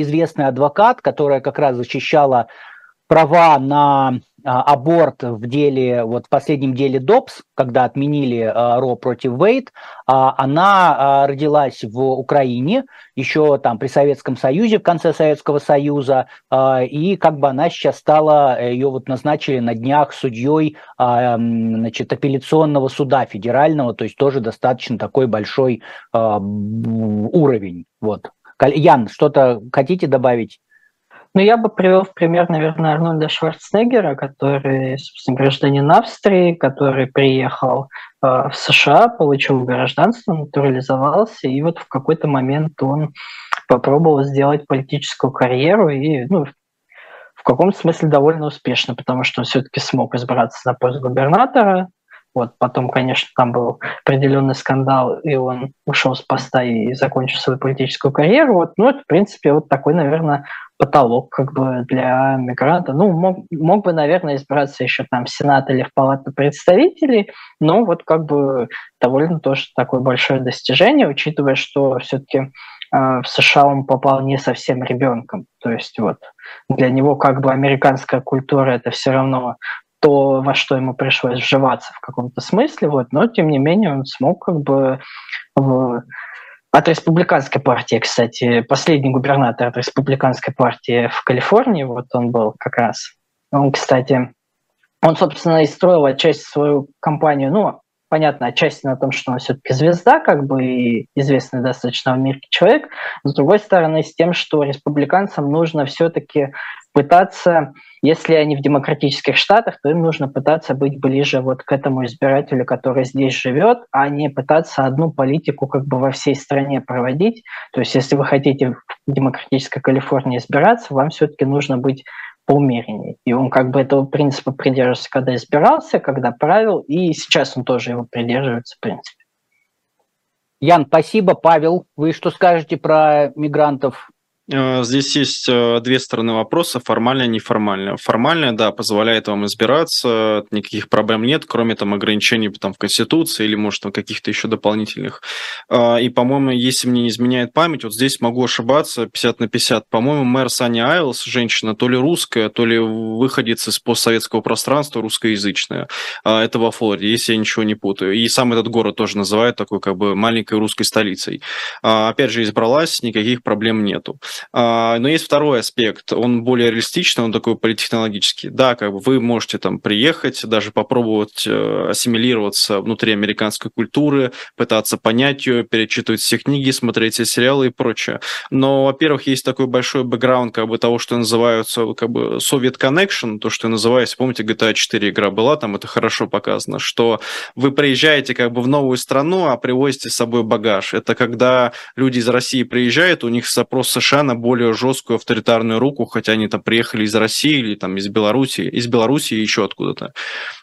известный адвокат, которая как раз защищала права на а, аборт в деле, вот в последнем деле ДОПС, когда отменили а, РО против Вейт, а, она родилась в Украине, еще там при Советском Союзе, в конце Советского Союза, и как бы она сейчас стала, ее вот назначили на днях судьей значит, апелляционного суда федерального, то есть тоже достаточно такой большой уровень. Вот. Ян, что-то хотите добавить? Ну, я бы привел в пример, наверное, Арнольда Шварценеггера, который, собственно, гражданин Австрии, который приехал э, в США, получил гражданство, натурализовался, и вот в какой-то момент он попробовал сделать политическую карьеру и, ну, в каком-то смысле довольно успешно, потому что он все-таки смог избраться на пост губернатора, вот, потом, конечно, там был определенный скандал, и он ушел с поста и закончил свою политическую карьеру. Вот, ну, это, в принципе, вот такой, наверное, потолок как бы для мигранта. Ну, мог, мог бы, наверное, избраться еще там в Сенат или в Палату представителей, но вот как бы довольно тоже такое большое достижение, учитывая, что все-таки э, в США он попал не совсем ребенком. То есть вот для него как бы американская культура это все равно то, во что ему пришлось вживаться в каком-то смысле, вот, но тем не менее он смог как бы в от республиканской партии, кстати, последний губернатор от республиканской партии в Калифорнии, вот он был как раз. Он, кстати, он, собственно, и строил отчасти свою кампанию, ну, понятно, отчасти на том, что он все-таки звезда, как бы и известный достаточно в мире человек, с другой стороны, с тем, что республиканцам нужно все-таки пытаться, если они в демократических штатах, то им нужно пытаться быть ближе вот к этому избирателю, который здесь живет, а не пытаться одну политику как бы во всей стране проводить. То есть если вы хотите в демократической Калифорнии избираться, вам все-таки нужно быть поумереннее. И он как бы этого принципа придерживался, когда избирался, когда правил, и сейчас он тоже его придерживается, в принципе. Ян, спасибо. Павел, вы что скажете про мигрантов здесь есть э, две стороны вопроса, формальная и неформальная. Формальная, да, позволяет вам избираться, никаких проблем нет, кроме там ограничений там, в Конституции или, может, там каких-то еще дополнительных. А, и, по-моему, если мне не изменяет память, вот здесь могу ошибаться, 50 на 50, по-моему, мэр Сани Айлс, женщина, то ли русская, то ли выходец из постсоветского пространства, русскоязычная. А, это во Флориде, если я ничего не путаю. И сам этот город тоже называют такой как бы маленькой русской столицей. А, опять же, избралась, никаких проблем нету. А, но есть второй аспект, он более реалистичный, он такой политтехнологический. Да, как бы вы можете там приехать, даже попробовать э, ассимилироваться внутри американской культуры, пытаться понять ее, перечитывать все книги, смотреть все сериалы и прочее. Но, во-первых, есть такой большой бэкграунд как бы того, что называется как бы Soviet Connection, то, что я называю, если помните, GTA 4 игра была, там это хорошо показано, что вы приезжаете как бы в новую страну, а привозите с собой багаж. Это когда люди из России приезжают, у них запрос США на более жесткую авторитарную руку, хотя они там приехали из России или там из Беларуси, из Беларуси еще откуда-то.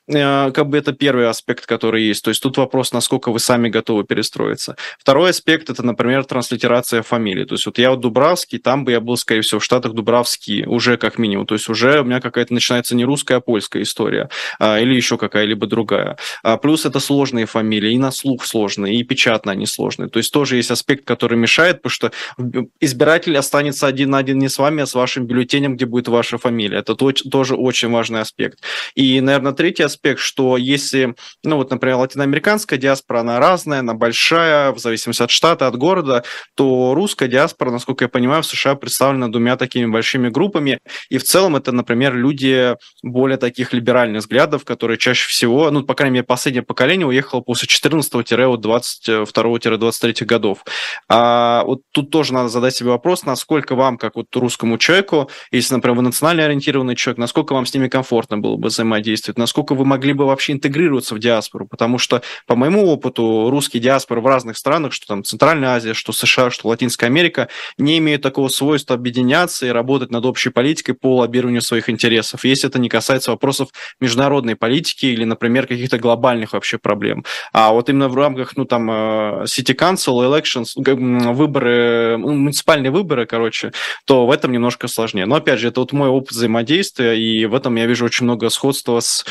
Э, как бы это первый аспект, который есть. То есть тут вопрос, насколько вы сами готовы перестроиться. Второй аспект – это, например, транслитерация фамилии. То есть вот я вот Дубравский, там бы я был, скорее всего, в Штатах Дубравский уже как минимум. То есть уже у меня какая-то начинается не русская, а польская история. А, или еще какая-либо другая. А, плюс это сложные фамилии, и на слух сложные, и печатно они сложные. То есть тоже есть аспект, который мешает, потому что избиратель останется один на один не с вами, а с вашим бюллетенем, где будет ваша фамилия. Это тоже очень важный аспект. И, наверное, третий аспект, что если, ну вот, например, латиноамериканская диаспора, она разная, она большая, в зависимости от штата, от города, то русская диаспора, насколько я понимаю, в США представлена двумя такими большими группами, и в целом это, например, люди более таких либеральных взглядов, которые чаще всего, ну, по крайней мере, последнее поколение уехало после 14-22-23 годов. А вот тут тоже надо задать себе вопрос, насколько насколько вам, как вот русскому человеку, если, например, вы национально ориентированный человек, насколько вам с ними комфортно было бы взаимодействовать, насколько вы могли бы вообще интегрироваться в диаспору, потому что, по моему опыту, русские диаспоры в разных странах, что там Центральная Азия, что США, что Латинская Америка, не имеют такого свойства объединяться и работать над общей политикой по лоббированию своих интересов, если это не касается вопросов международной политики или, например, каких-то глобальных вообще проблем. А вот именно в рамках, ну, там, э, City Council, elections, выборы, муниципальные выборы, короче, то в этом немножко сложнее. Но, опять же, это вот мой опыт взаимодействия, и в этом я вижу очень много сходства с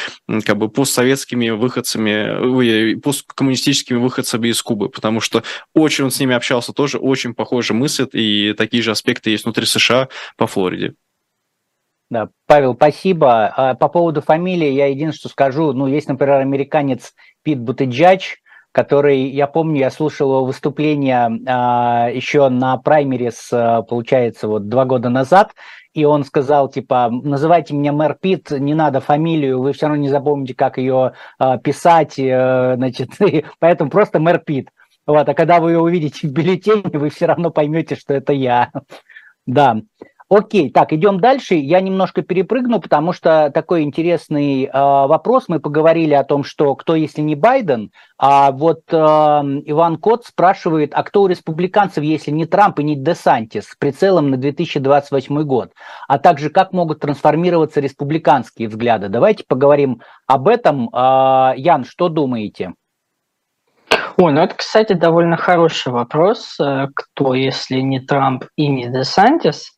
как бы постсоветскими выходцами, посткоммунистическими выходцами из Кубы, потому что очень он с ними общался тоже, очень похоже мыслят, и такие же аспекты есть внутри США по Флориде. Да, Павел, спасибо. А, по поводу фамилии я единственное, что скажу, ну, есть, например, американец Пит Бутыджач, который, я помню, я слушал его выступление а, еще на праймерис, а, получается, вот два года назад, и он сказал, типа, называйте меня мэр Пит, не надо фамилию, вы все равно не запомните, как ее а, писать, а, значит, (laughs) поэтому просто мэр Пит. Вот, а когда вы ее увидите в бюллетене, вы все равно поймете, что это я. (laughs) Да. Окей, так, идем дальше. Я немножко перепрыгну, потому что такой интересный э, вопрос. Мы поговорили о том, что кто, если не Байден, а вот э, Иван Кот спрашивает, а кто у республиканцев, если не Трамп и не Десантис, с прицелом на 2028 год, а также как могут трансформироваться республиканские взгляды. Давайте поговорим об этом. Э, Ян, что думаете? Ой, ну это, кстати, довольно хороший вопрос. Э, кто, если не Трамп и не Десантис?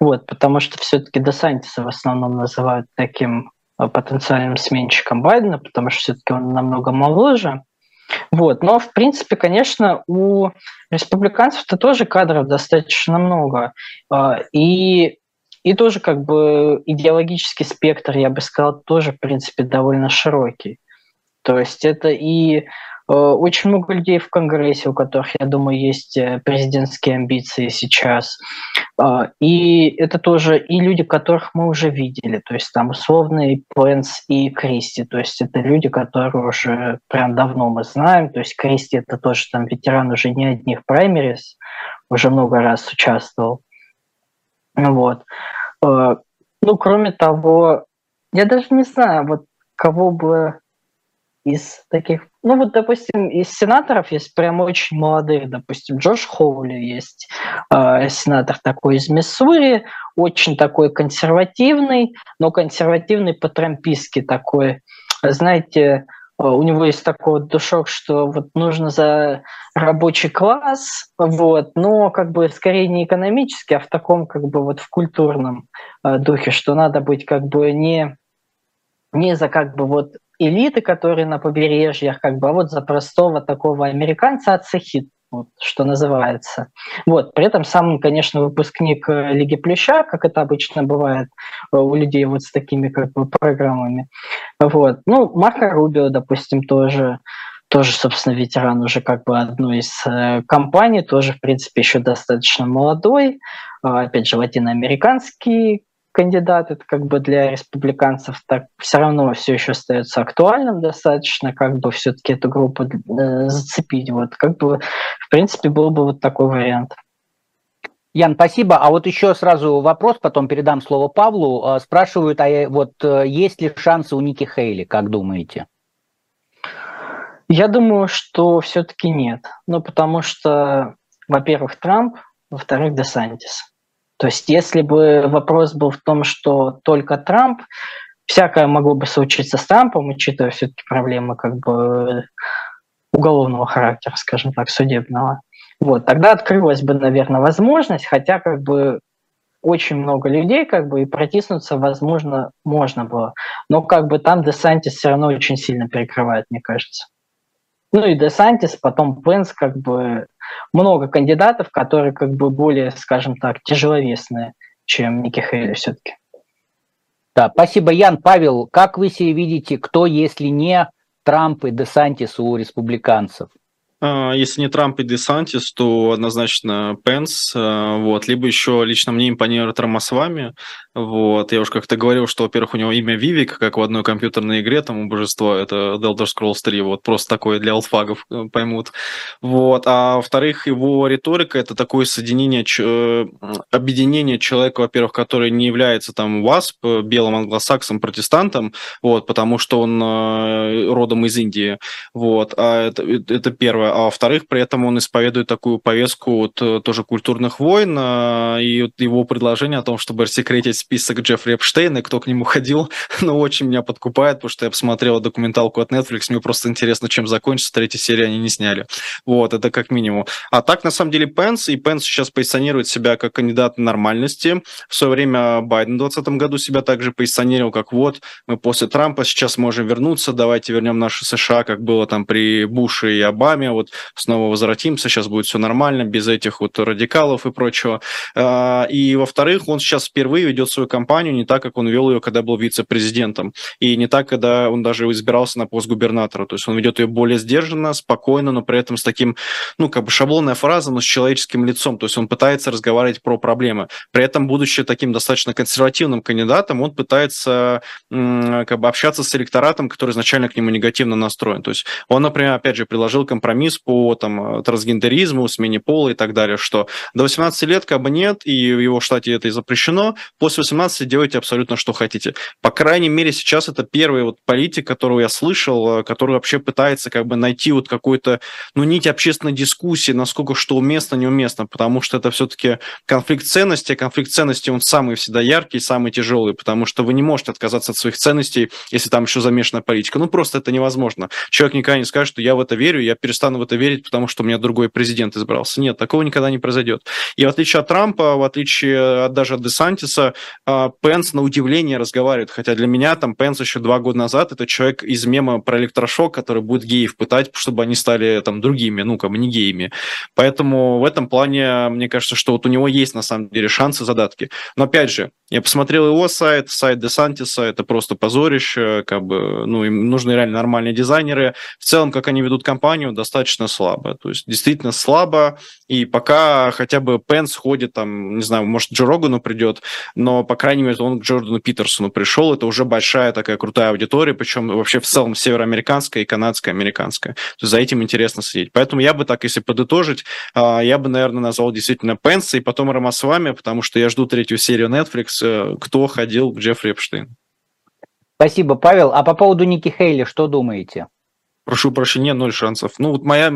Вот, потому что все-таки Десантиса в основном называют таким э, потенциальным сменщиком Байдена, потому что все-таки он намного моложе. Вот. Но, в принципе, конечно, у республиканцев-то тоже кадров достаточно много. Э, и, и тоже как бы идеологический спектр, я бы сказал, тоже, в принципе, довольно широкий. То есть это и очень много людей в Конгрессе, у которых, я думаю, есть э, президентские амбиции сейчас. Э, и это тоже и люди, которых мы уже видели. То есть там условные Пенс и Кристи. То есть это люди, которые уже прям давно мы знаем. То есть Кристи это тоже там ветеран уже не одних праймерис, уже много раз участвовал. Вот. Ну, кроме того, я даже не знаю, вот кого бы из таких, ну вот, допустим, из сенаторов есть прям очень молодых, допустим, Джош Хоули есть э, сенатор такой из Миссури, очень такой консервативный, но консервативный по-трампийски такой, знаете, э, у него есть такой вот душок, что вот нужно за рабочий класс, вот, но как бы скорее не экономически, а в таком как бы вот в культурном э, духе, что надо быть как бы не не за как бы вот элиты, которые на побережьях, как бы, а вот за простого такого американца отцехит, вот, что называется. Вот. При этом сам, конечно, выпускник э, Лиги Плюща, как это обычно бывает э, у людей вот с такими как бы программами. Вот. Ну, Марко Рубио, допустим, тоже тоже, собственно, ветеран уже как бы одной из э, компаний, тоже, в принципе, еще достаточно молодой, опять же, латиноамериканский кандидат, это как бы для республиканцев так все равно все еще остается актуальным достаточно, как бы все-таки эту группу э, зацепить. Вот как бы, в принципе, был бы вот такой вариант. Ян, спасибо. А вот еще сразу вопрос, потом передам слово Павлу. А, спрашивают, а вот э, есть ли шансы у Ники Хейли, как думаете? Я думаю, что все-таки нет. Ну, потому что, во-первых, Трамп, во-вторых, Десантис. То есть если бы вопрос был в том, что только Трамп, всякое могло бы случиться с Трампом, учитывая все-таки проблемы как бы уголовного характера, скажем так, судебного. Вот, тогда открылась бы, наверное, возможность, хотя как бы очень много людей, как бы, и протиснуться, возможно, можно было. Но как бы там Десантис все равно очень сильно перекрывает, мне кажется. Ну и Десантис, потом Пенс, как бы много кандидатов, которые как бы более, скажем так, тяжеловесные, чем Ники Хейли все-таки. Да, спасибо, Ян. Павел, как вы себе видите, кто, если не Трамп и Десантис у республиканцев? А, если не Трамп и Десантис, то однозначно Пенс, а, вот, либо еще лично мне импонирует Рамасвами, вот, я уже как-то говорил, что, во-первых, у него имя Вивик, как в одной компьютерной игре, там у божества, это The Elder Scrolls 3, вот, просто такое для алфагов э, поймут, вот, а во-вторых, его риторика, это такое соединение, ч... объединение человека, во-первых, который не является там ВАСП, белым англосаксом, протестантом, вот, потому что он э, родом из Индии, вот, а это, это первое, а во-вторых, при этом он исповедует такую повестку вот, э, тоже культурных войн, и вот его предложение о том, чтобы рассекретить список Джеффри Эпштейна, кто к нему ходил, (laughs) ну, очень меня подкупает, потому что я посмотрел документалку от Netflix, мне просто интересно, чем закончится, третья серия они не сняли. Вот, это как минимум. А так, на самом деле, Пенс, и Пенс сейчас позиционирует себя как кандидат нормальности. В свое время Байден в 2020 году себя также позиционировал, как вот, мы после Трампа сейчас можем вернуться, давайте вернем наши США, как было там при Буше и Обаме, вот снова возвратимся, сейчас будет все нормально, без этих вот радикалов и прочего. А, и, во-вторых, он сейчас впервые ведет свою кампанию не так, как он вел ее, когда был вице-президентом, и не так, когда он даже избирался на пост губернатора. То есть он ведет ее более сдержанно, спокойно, но при этом с таким, ну, как бы шаблонная фраза, но с человеческим лицом. То есть он пытается разговаривать про проблемы. При этом, будучи таким достаточно консервативным кандидатом, он пытается как бы общаться с электоратом, который изначально к нему негативно настроен. То есть он, например, опять же, приложил компромисс по там, трансгендеризму, смене пола и так далее, что до 18 лет как бы нет, и в его штате это и запрещено, после 18 делайте абсолютно что хотите. По крайней мере, сейчас это первый вот политик, которого я слышал, э, который вообще пытается как бы найти вот какой-то, ну, нить общественной дискуссии, насколько что уместно, неуместно, потому что это все-таки конфликт ценностей, а конфликт ценностей, он самый всегда яркий, самый тяжелый, потому что вы не можете отказаться от своих ценностей, если там еще замешана политика. Ну, просто это невозможно. Человек никогда не скажет, что я в это верю, я перестану в это верить, потому что у меня другой президент избрался. Нет, такого никогда не произойдет. И в отличие от Трампа, в отличие от, даже от Десантиса, а, Пенс на удивление разговаривает, хотя для меня там Пенс еще два года назад это человек из мема про электрошок, который будет геев пытать, чтобы они стали там другими, ну, как бы не геями. Поэтому в этом плане, мне кажется, что вот у него есть на самом деле шансы, задатки. Но опять же, я посмотрел его сайт, сайт Десантиса, это просто позорище, как бы, ну, им нужны реально нормальные дизайнеры. В целом, как они ведут компанию, достаточно слабо. То есть, действительно слабо, и пока хотя бы Пенс ходит там, не знаю, может, Джо Рогану придет, но, по крайней мере, он к Джордану Питерсону пришел, это уже большая такая крутая аудитория, причем вообще в целом североамериканская и канадская, американская. То есть, за этим интересно следить. Поэтому я бы так, если подытожить, а, я бы, наверное, назвал действительно Пенса и потом Рамасвами, потому что я жду третью серию Netflix, Э, кто ходил к Джеффри Эпштейну. Спасибо, Павел. А по поводу Ники Хейли что думаете? Прошу прощения, ноль шансов. Ну, вот моя...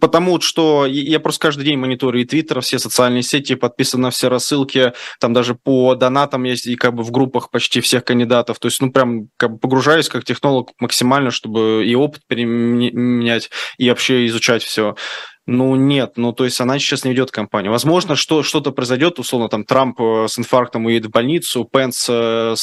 Потому что я просто каждый день мониторю и Твиттер, все социальные сети, подписан на все рассылки, там даже по донатам есть и как бы в группах почти всех кандидатов. То есть, ну, прям как бы погружаюсь как технолог максимально, чтобы и опыт переменять, и вообще изучать все. Ну, нет, ну, то есть она сейчас не ведет кампанию. Возможно, что что-то произойдет, условно, там Трамп э, с инфарктом уедет в больницу, Пенс э,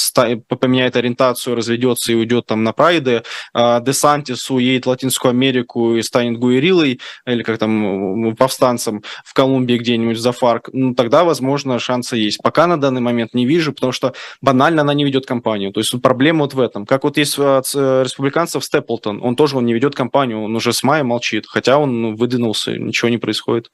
поменяет ориентацию, разведется и уйдет там на прайды, а Десантис уедет в Латинскую Америку и станет гуэрилой, или как там, повстанцем в Колумбии где-нибудь за ФАРК, ну, тогда, возможно, шансы есть. Пока на данный момент не вижу, потому что банально она не ведет кампанию. То есть проблема вот в этом. Как вот есть от э, республиканцев Степлтон, он тоже он не ведет кампанию, он уже с мая молчит, хотя он выдвинулся ничего не происходит.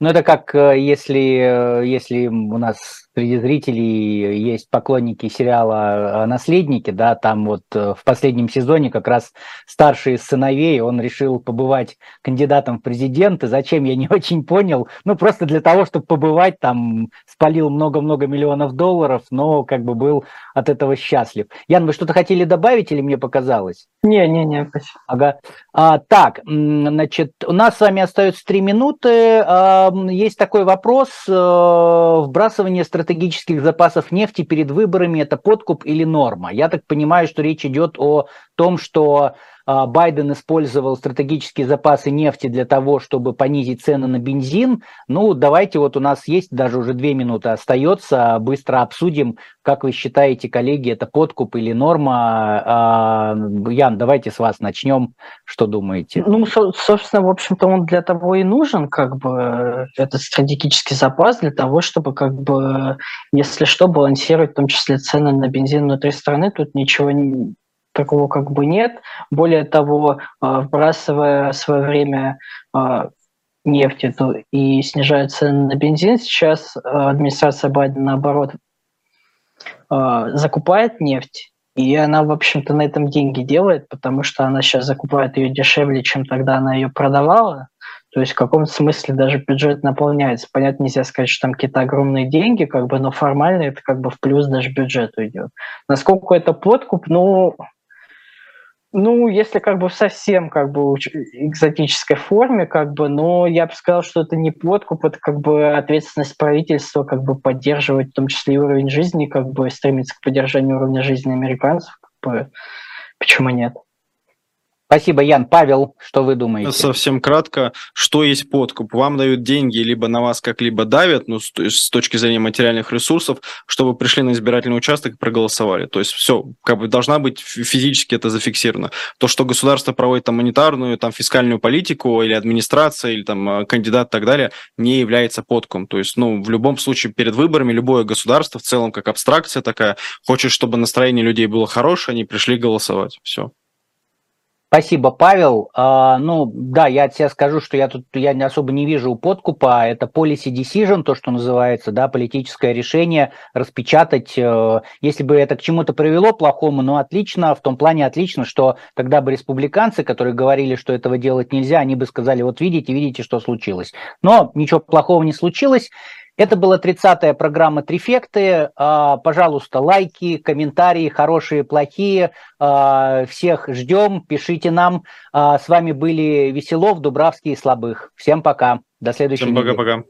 Ну, это как э, если, э, если у нас среди зрителей есть поклонники сериала «Наследники», да, там вот э, в последнем сезоне как раз старший из сыновей, он решил побывать кандидатом в президенты. Зачем, я не (laughs) очень понял. Ну, просто для того, чтобы побывать, там спалил много-много миллионов долларов, но как бы был от этого счастлив. Ян, вы что-то хотели добавить или мне показалось? Не-не-не. Ага. А, так, значит, у нас с вами остается три минуты. А, есть такой вопрос. Э, вбрасывание стратегии стратегических запасов нефти перед выборами – это подкуп или норма? Я так понимаю, что речь идет о том, что Байден использовал стратегические запасы нефти для того, чтобы понизить цены на бензин. Ну, давайте, вот у нас есть даже уже две минуты остается, быстро обсудим, как вы считаете, коллеги, это подкуп или норма. А, Ян, давайте с вас начнем. Что думаете? Ну, собственно, в общем-то, он для того и нужен, как бы, этот стратегический запас, для того, чтобы, как бы, если что, балансировать в том числе цены на бензин внутри страны. Тут ничего не, такого как бы нет. Более того, вбрасывая в свое время нефть эту и снижают цены на бензин, сейчас администрация Байдена, наоборот, закупает нефть, и она, в общем-то, на этом деньги делает, потому что она сейчас закупает ее дешевле, чем тогда она ее продавала. То есть в каком-то смысле даже бюджет наполняется. Понятно, нельзя сказать, что там какие-то огромные деньги, как бы, но формально это как бы в плюс даже бюджету идет. Насколько это подкуп, ну, ну, если как бы в совсем как бы экзотической форме, как бы, но я бы сказал, что это не подкуп, это как бы ответственность правительства как бы поддерживать в том числе и уровень жизни, как бы стремиться к поддержанию уровня жизни американцев. Как бы, почему нет? Спасибо, Ян. Павел, что вы думаете? Совсем кратко, что есть подкуп? Вам дают деньги, либо на вас как-либо давят, ну, с точки зрения материальных ресурсов, чтобы пришли на избирательный участок и проголосовали. То есть все, как бы должна быть физически это зафиксировано. То, что государство проводит там монетарную, там фискальную политику, или администрация, или там э, кандидат и так далее, не является подкупом. То есть, ну, в любом случае, перед выборами любое государство в целом как абстракция такая, хочет, чтобы настроение людей было хорошее, они пришли голосовать. Все. Спасибо, Павел. А, ну, да, я от себя скажу, что я тут я не особо не вижу подкупа. Это policy decision, то, что называется, да, политическое решение распечатать. Э, если бы это к чему-то привело плохому, но отлично, в том плане отлично, что тогда бы республиканцы, которые говорили, что этого делать нельзя, они бы сказали, вот видите, видите, что случилось. Но ничего плохого не случилось. Это была 30-я программа «Трифекты». А, пожалуйста, лайки, комментарии, хорошие, плохие. А, всех ждем, пишите нам. А, с вами были Веселов, Дубравский и Слабых. Всем пока. До следующего. Всем пока-пока.